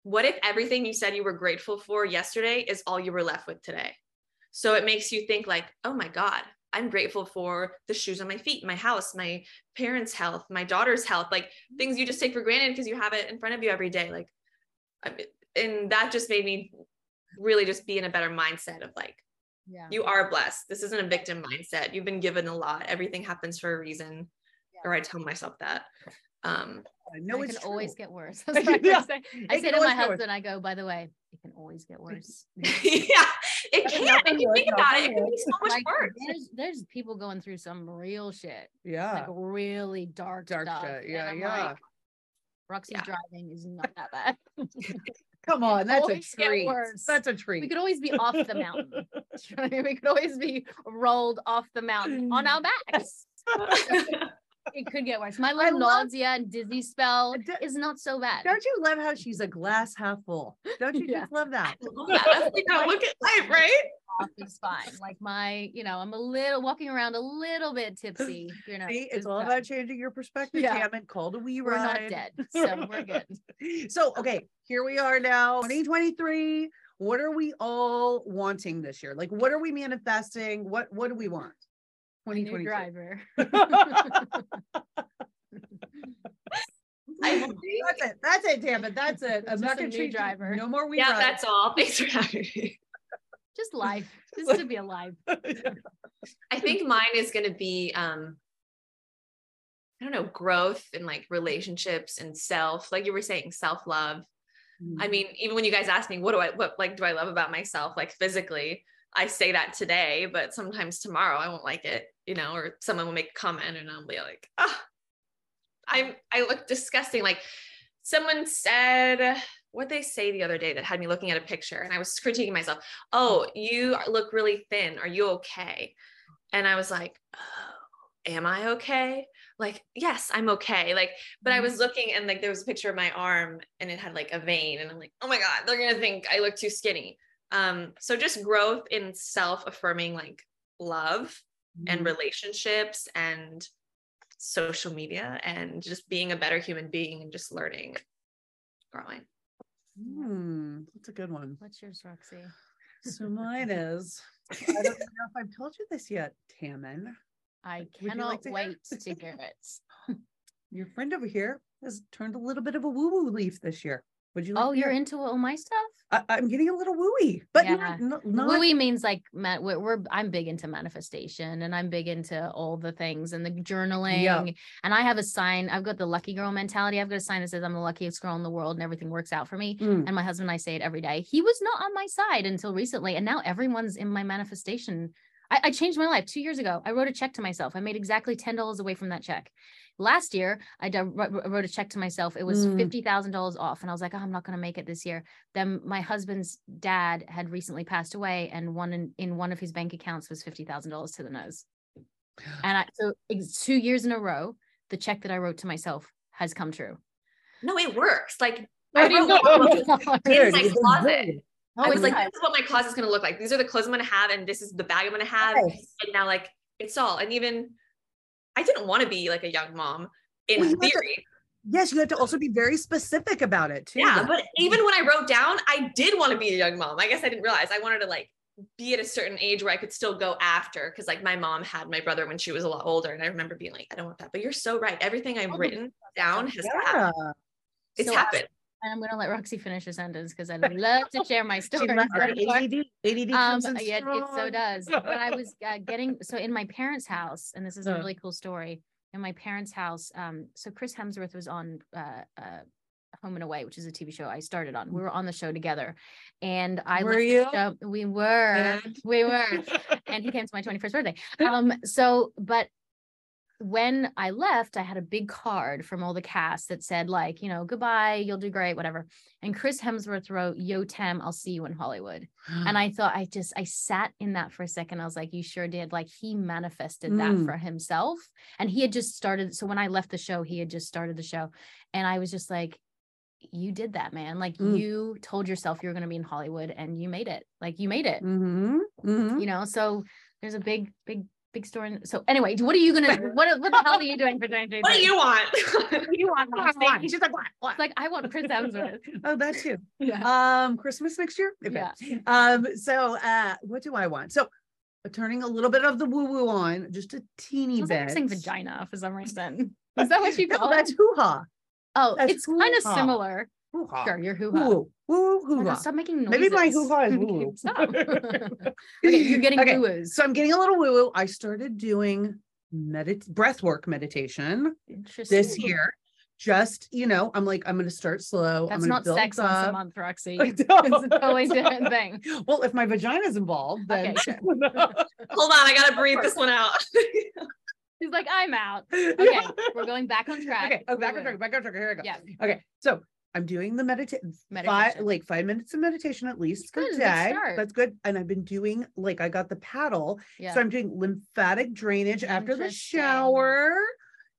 What if everything you said you were grateful for yesterday is all you were left with today? So it makes you think like, oh my god, I'm grateful for the shoes on my feet, my house, my parents' health, my daughter's health, like things you just take for granted because you have it in front of you every day. Like, I mean, and that just made me really just be in a better mindset of like Yeah. you are blessed. This isn't a victim mindset. You've been given a lot. Everything happens for a reason. Or I tell myself that. Um, No, it it's can always get worse. That's what I say. I say to my get worse. husband, I go, by the way, it can always get worse. yeah, it There's can. nothing If you think about it, it can be worse. so much Like, worse. there's there's people going through some real shit, Yeah. like really dark, Dark stuff. shit. Yeah, yeah. like, Roxy's Yeah. driving is not that bad. Come on, that's a treat. That's a treat. we could always be off the mountain. Do you know what I mean? We could always be rolled off the mountain on our backs. It could get worse. My little love- nausea and dizzy spell D- is not so bad. Don't you love how she's a glass half full? Don't you Yeah. just love that? Yeah, that's like how look at life, right? off is fine. Like my, you know, I'm a little walking around a little bit tipsy. You know, See, it's all fine. about changing your perspective. Yeah. Damn it, called a wee We're not dead, so we're good. So, okay, here we are now, 2023. What are we all wanting this year? Like, what are we manifesting? What What do we want? A new 2023. driver. I That's it. That's it. Damn it. That's it. I'm Just not a gonna new treat you- driver. No more wee yeah, rides. that's all. Thanks for having me. Just life. Just to be alive. I think mine is going to be, um, I don't know, growth and like relationships and self. Like you were saying, self love. I mean, even when you guys ask me, what do I, what like do I love about myself, like physically, I say that today, but sometimes tomorrow I won't like it, you know, or someone will make a comment and I'll be like, ah, I'm, I look disgusting. Like someone said, what they say the other day that had me looking at a picture and I was critiquing myself. Oh, you look really thin. Are you okay? And I was like, oh, am I okay? Like, yes, I'm okay. Like, but I was looking and like there was a picture of my arm and it had like a vein and I'm like, oh my God, they're gonna think I look too skinny. Um, so just growth in self-affirming like love and relationships and social media and just being a better human being and just learning, growing. Hmm, that's a good one. What's yours, Roxy? So mine is. I don't know if I've told you this yet, Tammin. I you like cannot to hear? wait to hear it. Your friend over here has turned a little bit of a woo-woo leaf this year. Would you? Like Oh, you're into all my stuff? I, I'm getting a little wooey, but Yeah. not, not, not Wooey means like we're, we're I'm big into manifestation and I'm big into all the things and the journaling. And I have a sign. I've got the lucky girl mentality. I've got a sign that says I'm the luckiest girl in the world and everything works out for me. Mm. And my husband and I say it every day. He was not on my side until recently, and now everyone's in my manifestation. I, I changed my life two years ago. I wrote a check to myself. I made exactly ten dollars away from that check. Last year, I d- wrote a check to myself. It was Mm. fifty thousand dollars off, and I was like, oh, I'm not going to make it this year. Then my husband's dad had recently passed away, and one in, in one of his bank accounts was fifty thousand dollars to the nose. And I so two years in a row, the check that I wrote to myself has come true. No, it works. Like What I do you wrote mean? like, in my closet. Oh, I was like, yeah. this is what my closet's gonna look like. These are the clothes I'm gonna have, and this is the bag I'm gonna have. Yes. And now, like, it's all. And even I didn't want to be like a young mom in Well, have to- theory. Yes, you have to also be very specific about it too. Yeah, but even when I wrote down, I did want to be a young mom. I guess I didn't realize I wanted to like be at a certain age where I could still go after because like my mom had my brother when she was a lot older, and I remember being like, I don't want that. But you're so right. Everything I've Oh, written down has happened. It's So- happened. And I'm going to let Roxy finish her sentence because I'd love to share my story. ADD. ADD Um, comes in yeah, it so does. But I was uh, getting so in my parents' house, and this is a Uh. really cool story. In my parents' house, um, so Chris Hemsworth was on uh, uh, Home and Away, which is a TV show I started on. We were on the show together, and I Were you? show- we were, we were, and he came to my 21st birthday. Um, so, but when I left, I had a big card from all the cast that said, like, you know, goodbye, you'll do great, whatever. And Chris Hemsworth wrote, Yo, Tem, I'll see you in Hollywood. And I thought, I just, I sat in that for a second. I was like, you sure did. Like, he manifested that Mm. for himself. And he had just started. So when I left the show, he had just started the show. And I was just like, you did that, man. Like, Mm. you told yourself you were going to be in Hollywood and you made it. Like, you made it, Mm-hmm. Mm-hmm. you know? So there's a big, big, big story. So anyway, what are you to, what, what the hell are you doing for 2023? What do you want? What do you want? She's like, what? What? It's like, I want Chris Hemsworth. Oh, that too. Yeah. Um, Christmas next year. Okay. Yeah. Um, so uh, what do I want? So turning a little bit of the woo-woo on, just a teeny like bit. you're saying vagina for some reason. Is that what you No, call that's it? hoo-ha. Oh, that's it's kind of similar. Hoo-ha. Sure, you're hoo ha. Woo, woo, hoo-ha. Stop making noises. Maybe my hoo-ha is woo-woo. Stop. okay, you're getting Okay, woo-woos. So I'm getting a little woo-woo. I started doing medit breath work meditation Interesting. this year. Just, you know, I'm like, I'm gonna start slow. I'm That's not build sex once a up. month, Roxy. I It's know. a totally different thing. Well, if my vagina's involved, then Okay, Hold on, I gotta breathe this one out. He's like, I'm out. Okay, we're going back on track. Okay. Oh, back on track. Back on track. Here I go. Yeah. Okay. So I'm doing the meditation, five, like five minutes of meditation at least per day. That's good. And I've been doing like I got the paddle, Yeah. so I'm doing lymphatic drainage after the shower.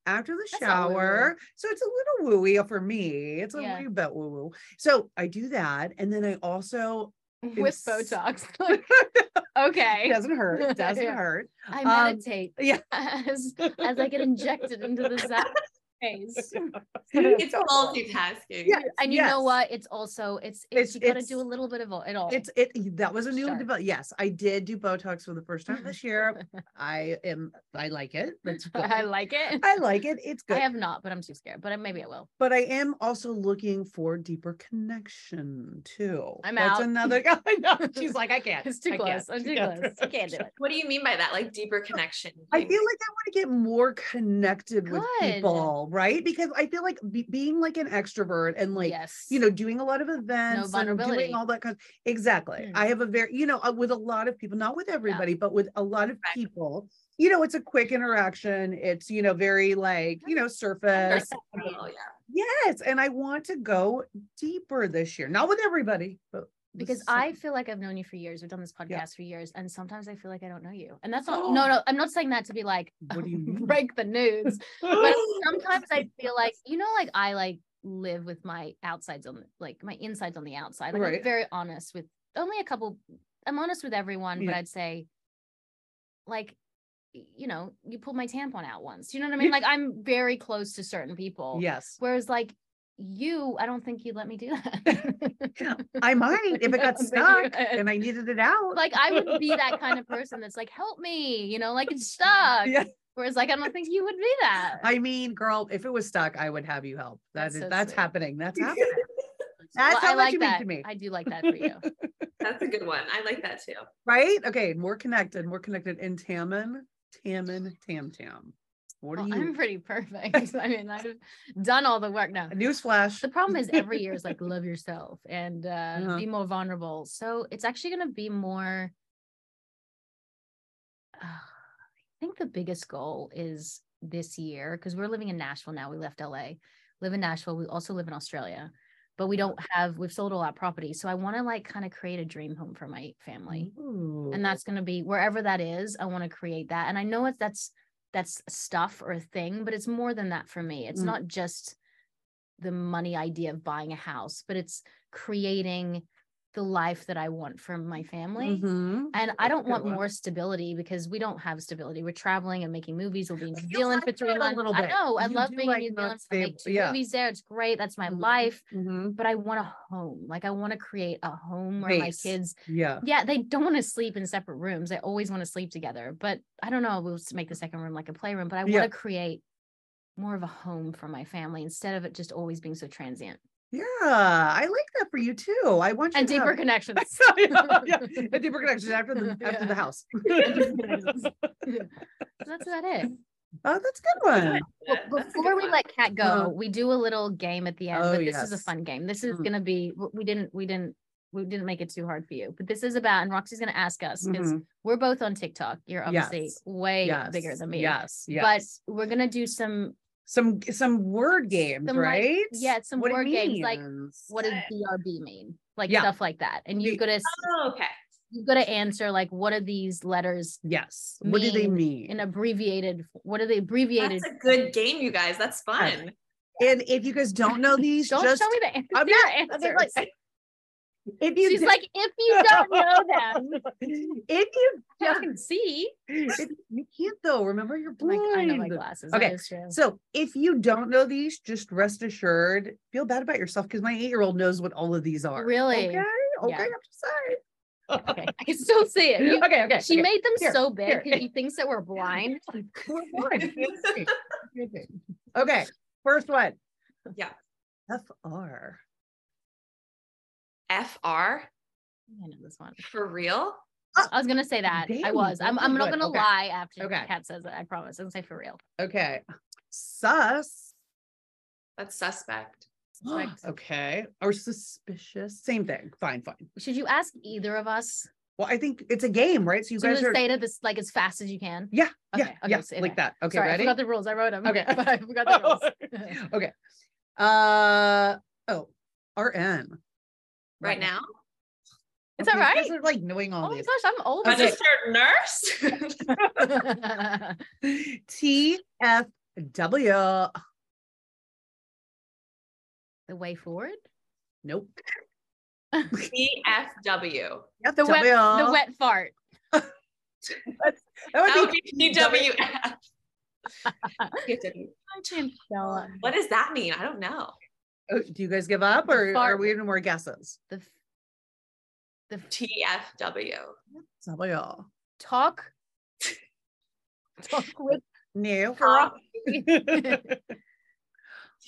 After the That's shower, so it's a little wooey for me. It's a Yeah. wee bit woo woo. So I do that, and then I also With it's- Botox. Okay. it doesn't hurt. It doesn't hurt. I Um, meditate yeah. as as I get injected into the side face. it's multitasking. Yeah. And you know what? It's also it's, it's, It's- you got to it's- do a little bit of it all. It's it. That was a new Sure. develop. Yes, I did do Botox for the first time this year. I am. I like it. That's good. I like it. I like it. It's good. I have not, but I'm too scared. But maybe I will. but I am also looking for deeper connection too. I'm That's out. another. I know. She's like, I can't. It's too I close. can't. I'm too Yeah. close. I can't do it. What do you mean by that? Like deeper connection? I feel like I want to get more connected with people, right? Because I feel like be- being like an extrovert and like yes. you know, doing a lot of events and doing all that kind. Exactly. Mm. I have a very, you know, uh, with a lot of people, not with everybody, but with a lot of Right. people. You know, it's a quick interaction. It's you know very like you know surface. Oh, yeah. Yes, and I want to go deeper this year. Not with everybody, but because. I feel like I've known you for years. We've done this podcast Yeah. for years, and sometimes I feel like I don't know you. And that's not no, oh. no. I'm not saying that to be like What do you mean? break the news, but sometimes I feel like you know, like I like live with my outsides on like my insides on the outside. Like Right. I'm very honest with only a couple. I'm honest with everyone, but I'd say, like, you know, you pulled my tampon out once. You know what I mean? Like I'm very close to certain people. Yes, Whereas like you, I don't think you'd let me do that. I might if it got stuck and I needed it out. like I would be that kind of person that's like, help me, you know, like it's stuck. Yeah. Whereas like I don't think you would be that. I mean, girl, if it was stuck, I would have you help. That That's is so that's sweet. happening. That's happening. That's Well, how I much like you mean that. to me. I do like that for you. That's a good one. I like that too. Right? Okay, more connected, more connected. And Tammin, Tammin, Tam Tam. What Well, are I'm pretty perfect. I mean, I've done all the work now. Newsflash. The problem is every year is like love yourself and uh, Uh-huh. be more vulnerable. So it's actually going to be more. Uh, I think the biggest goal is this year because we're living in Nashville now. We left LA, live in Nashville. We also live in Australia, but we don't have. We've sold all our property, so I want to like kind of create a dream home for my family Ooh. and that's going to be wherever that is i want to create that and i know it's that's that's stuff or a thing but it's more than that for me it's Mm. not just the money idea of buying a house but it's creating the life that i want for my family Mhm. and i don't want more stability because we don't have stability we're traveling and making movies we'll be in new zealand for three months i know i You love being like in new zealand I make two yeah. movies there it's great that's my Mhm. life Mhm. but i want a home like i want to create a home where my kids Yeah. yeah, they don't want to sleep in separate rooms. They always want to sleep together. But I don't know. We'll make the second room like a playroom, but I want to create more of a home for my family instead of it just always being so transient Yeah. I like that for you too. I want you and to deeper have- connections. yeah, yeah. A deeper connection after the after Yeah. the house. That's about it. Oh, that's a good one. Well, a good before we one. let Kat go, Uh-huh. we do a little game at the end. Oh, but this is a fun game. This is Mm. gonna be. We didn't. We didn't. We didn't make it too hard for you. But this is about, and Roxy's gonna ask us because Mhm. we're both on TikTok. You're obviously Yes. way Yes. bigger than me. Yes. Yes. But we're gonna do some some some word games, Some, like- right? yeah, some What word games, like, what does BRB mean? Like Yeah. stuff like that. And you've The- got to Oh, okay. you've got to answer like what are these letters Yes. What do they mean mean? in abbreviated what are they abbreviated? That's a good game, you guys. That's fun. and if you guys don't know these, Don't just show me the I'm your not- they're answers. like- if you She's like, if you don't know them, if you you can see. you can't though. Remember you're like, I know my blind. glasses. Okay, That is true. So if you don't know these, just rest assured, feel bad about yourself because my eight-year-old knows what all of these are. Really? Okay. Okay. Yeah. I'm just saying. Okay, I can still see it. You- okay. Okay. she okay. made them Here, so big because she thinks that we're blind. We're blind. Okay. First one. Yeah. FR. FR I know this one. for real? I was gonna say that. I was. I'm, I'm not gonna Okay. lie after Okay. Kat says it. I promise. I'm gonna say for real. Okay. Sus. That's suspect. Suspect. okay. Or suspicious. Same thing. Fine, fine. Should you ask either of us? Well, I think it's a game, right? So you So you guys are say it this like as fast as you can. Yeah, yeah, Okay, okay, yeah, say like that. that. Okay, Sorry, I ready? forgot the rules. I wrote them. Okay. but I forgot the rules. okay. Uh oh, RN. Right now? It's all Okay, you guys right. like knowing all Oh my gosh, I'm old. Registered nurse? TFW. the way forward. Nope. Yep, The wet, the wet fart. That That would be be PWF. PFW. I can't spell it. What does that mean? I don't know. Oh, Do you guys give up The or are we any more guesses? The f- the f- TFW. W. talk. talk with No. Talk.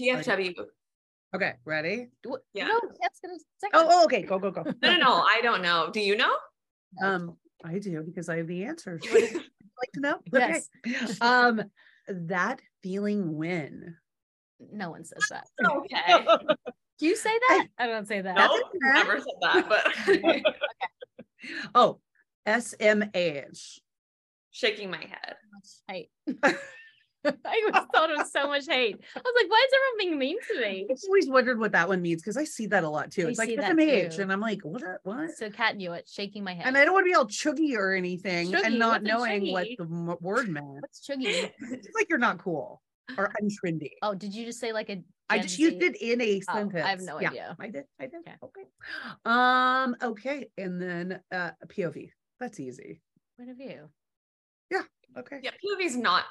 TFW. Okay, ready? Wh- Yeah. No, that's gonna. Oh, oh, okay, go, go, go. No, no, no. I don't know. Do you know? Um, I do because I have the answers. What is- like to know? Yes. Okay. Um, that feeling when. No one says that. Okay. Do you say that? I don't say that. No, okay. never said that, but Oh, SMH. shaking my head. hate. I was thought it was so much hate. I was like, why is everyone being mean to me? I've always wondered what that one means because I see that a lot too. I It's like SMH, and I'm like, what? What? So Kat knew it, shaking my head. And I don't want to be all cheugy or anything, Cheugy? and not knowing what the word meant. What's cheugy? It's like you're not cool or untrendy. Oh, did you just say like a? I Gen just Z? used it in a Oh, I have no Yeah, idea. I did. I did. Okay. Okay. Um. Okay. And then uh POV. That's easy. Point of view. Yeah. Okay. Yeah, POV's not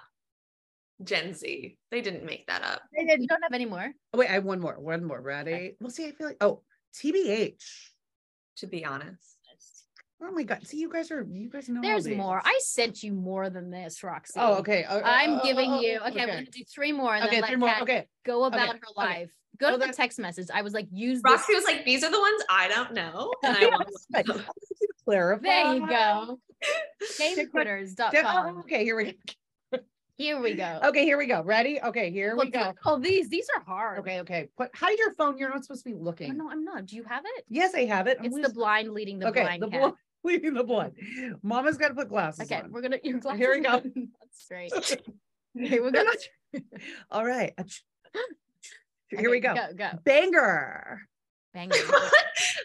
Gen Z. They didn't make that up. You don't have any more. Oh, wait, I have one more. One more. Ready? We'll see. I feel like oh TBH. To be honest, Oh my god. See, you guys are you guys know. There's more. I sent you more than this, Roxy. Oh, okay. Oh, oh I'm oh, giving oh, oh, you. Okay, I'm gonna do three more and Okay, then three let more. Kat Okay. go about okay, her okay. life. Go Oh, to the that- text message. I was like, use this. Roxy was like, these are the ones I don't know. And I want to I want you clarify. There you go. Tick, tick. Gamequitters.com. oh, okay, here we go. Here we go. Okay, here we go. Ready? Okay, here Well, we go. Oh, these these are hard. Okay, okay. Put hide your phone. You're not supposed to be Oh, looking. no, I'm not. Do you have it? Yes, I have it. I'm It's the just- blind leading the okay, blind the cat. blind leading the blood. Mama's got to put glasses Okay, on. we're gonna your glasses. Here we go. That's great. Okay, we're gonna All right. Here okay, we go. Go go. Banger. Banger.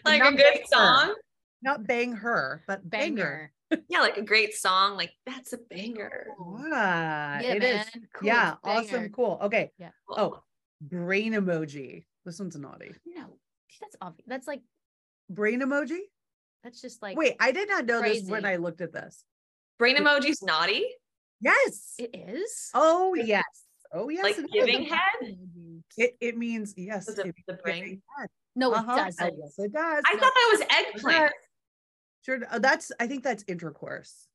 like a good banger. song. Not bang her, but banger. Banger. Yeah, like a great song. Like that's a banger. What? Yeah, It is. man. Cool, Yeah, it's awesome, cool. Okay. Yeah. Oh, brain emoji. This one's naughty. No, that's obvious. That's like Brain emoji? That's just like Wait, I did not know this when. I looked at this. brain emoji's naughty. Yes. it is. Oh, yes. Oh, yes. like is. giving head. It, it means yes. The- the brain. No, it Uh-huh. doesn't. Yes, it does. I No. thought that was eggplant. Sure. uh, That's I think that's intercourse.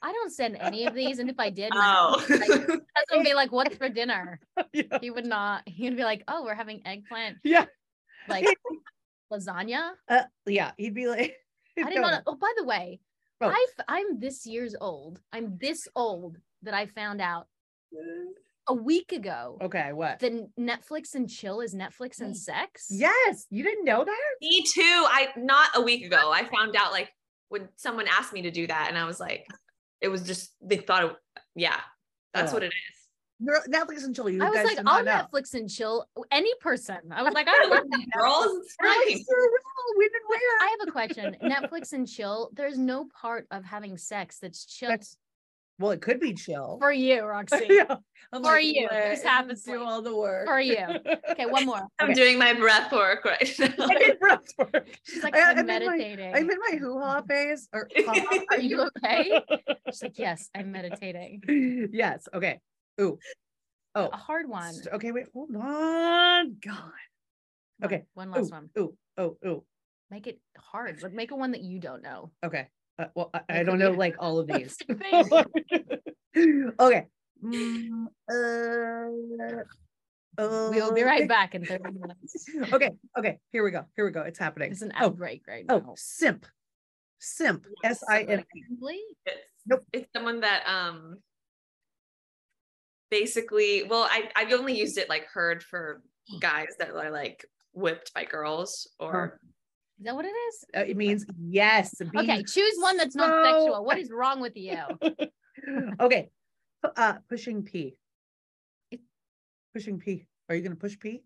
I don't send any of these, and if I did, my Oh. husband would, like, husband would be like, "What's for dinner?" yeah. He would not. He would be like, "Oh, we're having eggplant, Yeah. like lasagna." Uh, yeah. He'd be like I didn't know. Oh, by the way, Oh. I've, I'm this year's old. I'm this old that I found out a week ago Okay, what? that Netflix and chill is Netflix and sex. Yes, you didn't know that? Me too. I not a week ago. I found out like when someone asked me to do that, and I was like, it was just they thought it. Yeah, that's Oh. what it is. You're- Netflix and chill. You I was guys like, did not I'll know. Netflix and chill any person. I was like, I love that. Girls, it's Really? fine. Sure. We've been But where? I have a question. Netflix and chill, there's no part of having sex that's chill That's well, it could be chill. for you, Roxy. yeah. I'm For you. let This him happens do all the work. For you. Okay, one more. I'm Okay. doing my breath work right now. I did breath work. She's like, I- I'm, I'm in my- meditating. I'm in my hoo ha phase. Or. Are you okay? She's like, yes, I'm meditating. yes. Okay. Ooh. Oh. A hard one. Okay. Wait. Hold on. God. Okay. One Ooh. last one. Ooh. Oh. Ooh. Make it hard, but make a one that you don't know. Okay. Uh, well, I, I don't know like all of these. Thanks. okay. Mm, uh, We'll be right back in 30 minutes. Okay. Okay. Here we go. Here we go. It's happening. It's an oh, outbreak right now. oh, simp. Simp. S I M. P. Nope. it's someone that um basically well I I've only used it like heard for guys that are like whipped by girls or Is that what it is? Uh, it means yes. Okay, choose one that's not sexual. What is wrong with you? okay. Pu- Uh, pushing P. It- Pushing P. Are you going to push P?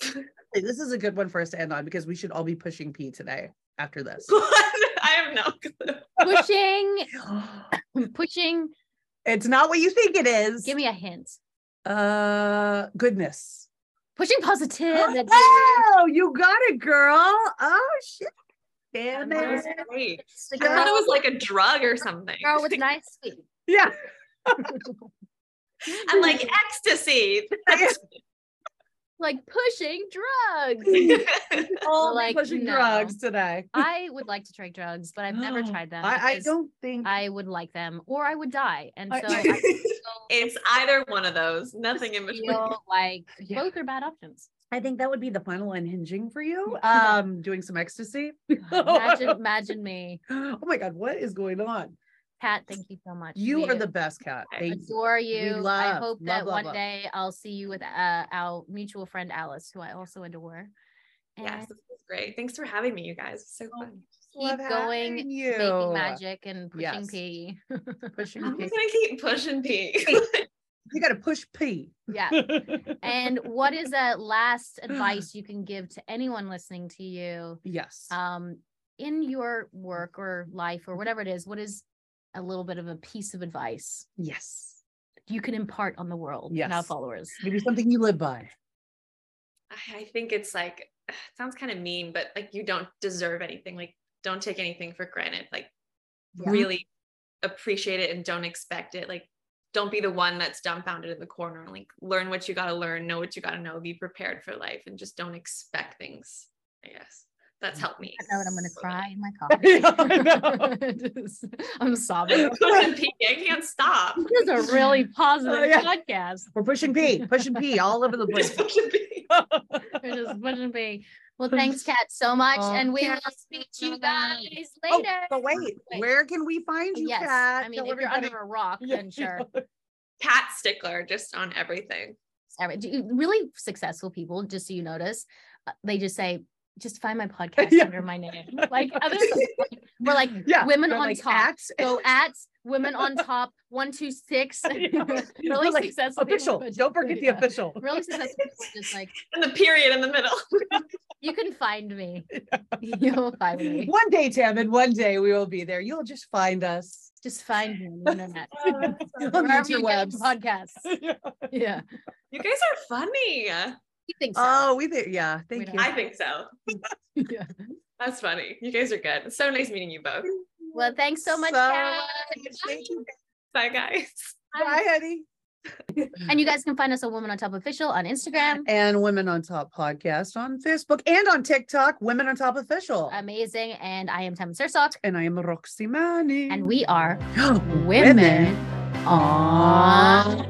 This is a good one for us to end on because we should all be pushing P today after this. I have no clue. Pushing, pushing. It's not what you think it is. Give me a hint. uh goodness. Pushing positivity. Oh, you got it, girl. Oh shit. Damn it. Great. I thought it was like a drug or something. girl with nice feet. Yeah. I'm like ecstasy. Like pushing drugs. All Like, pushing no. drugs today. I would like to try drugs, but I've never tried them. I, I don't think I would like them, or I would die, and so I- I feel, it's either one of those. Nothing in between. like Yeah. both are bad options. I think that would be the final unhinging for you. Um, doing some ecstasy. Imagine, imagine me, oh my god, what is going on? Pat. Thank you so much. You We are the best cat. I Thank adore you. I love, hope love, that love, one love. day I'll see you with uh, our mutual friend Alice, who I also adore. And Yes, this was great. Thanks for having me, you guys. So fun. Love keep going, having you. making magic and pushing Yes. P. Pushing I'm P. just gonna keep pushing P. You got to push P. yeah. And what is a last advice you can give to anyone listening to you yes. um, in your work or life or whatever it is? What is a little bit of a piece of advice yes. you can impart on the world and our followers? Maybe something you live by. I I think it's like it sounds kind of mean, but like you don't deserve anything. Like don't take anything for granted. Like Yeah. really appreciate it and don't expect it. Like don't be the one that's dumbfounded in the corner. Like learn what you got to learn, know what you got to know, be prepared for life, and just don't expect things. I guess. That's helped me. I know what I'm gonna cry in my Yeah, car. I Just- I'm sobbing. bad. Push pee, I can't stop. This is a really positive Oh, yeah. podcast. We're pushing P, pushing P all over the place. Just push and pee. We're just pushing be. Well, thanks, Kat, so much, Oh, and we will speak to you guys Oh, later. but wait, Wait. where can we find you, yes, Kat? I mean, Tell if you're under a rock, Yeah, then sure. Kat Stickler just on everything. Every- Really successful people, just so you notice, uh, they just say, "Just find my podcast Yeah. under my name." Like others, we're like Yeah, women on like top. at- Go at women on top one two six. Yeah. really like, successful. official. Don't forget the yeah. official. Really successful just like And the period in the middle. you can find me. You'll find me. One day, Tammin, one day we will be there. You'll just find us. Just find me on the internet. Oh, on the Wherever you get interwebs. podcasts. Yeah. You guys are funny. You think so? Oh, we think, yeah. Thank don't- you. I think so. yeah. That's funny. You guys are good. It's so nice meeting you both. Well, thanks so much, So much. Thank you. Bye, guys. Bye, honey. And you guys can find us on Women on Top Official on Instagram. And Women on Top podcast on Facebook and on TikTok, Women on Top Official. Amazing. And I am Tammin Sursok. and I am Roxy Manning. And we are Women Women on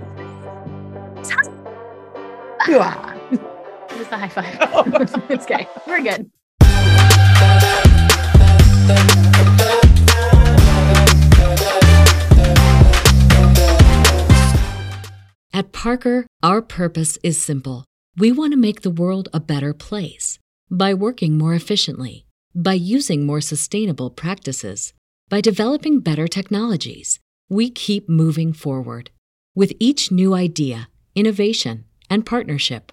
Yeah. Just a high five. it's okay. We're good. At Parker, our purpose is simple. We want to make the world a better place by working more efficiently, by using more sustainable practices, by developing better technologies. We keep moving forward. With each new idea, innovation, and partnership,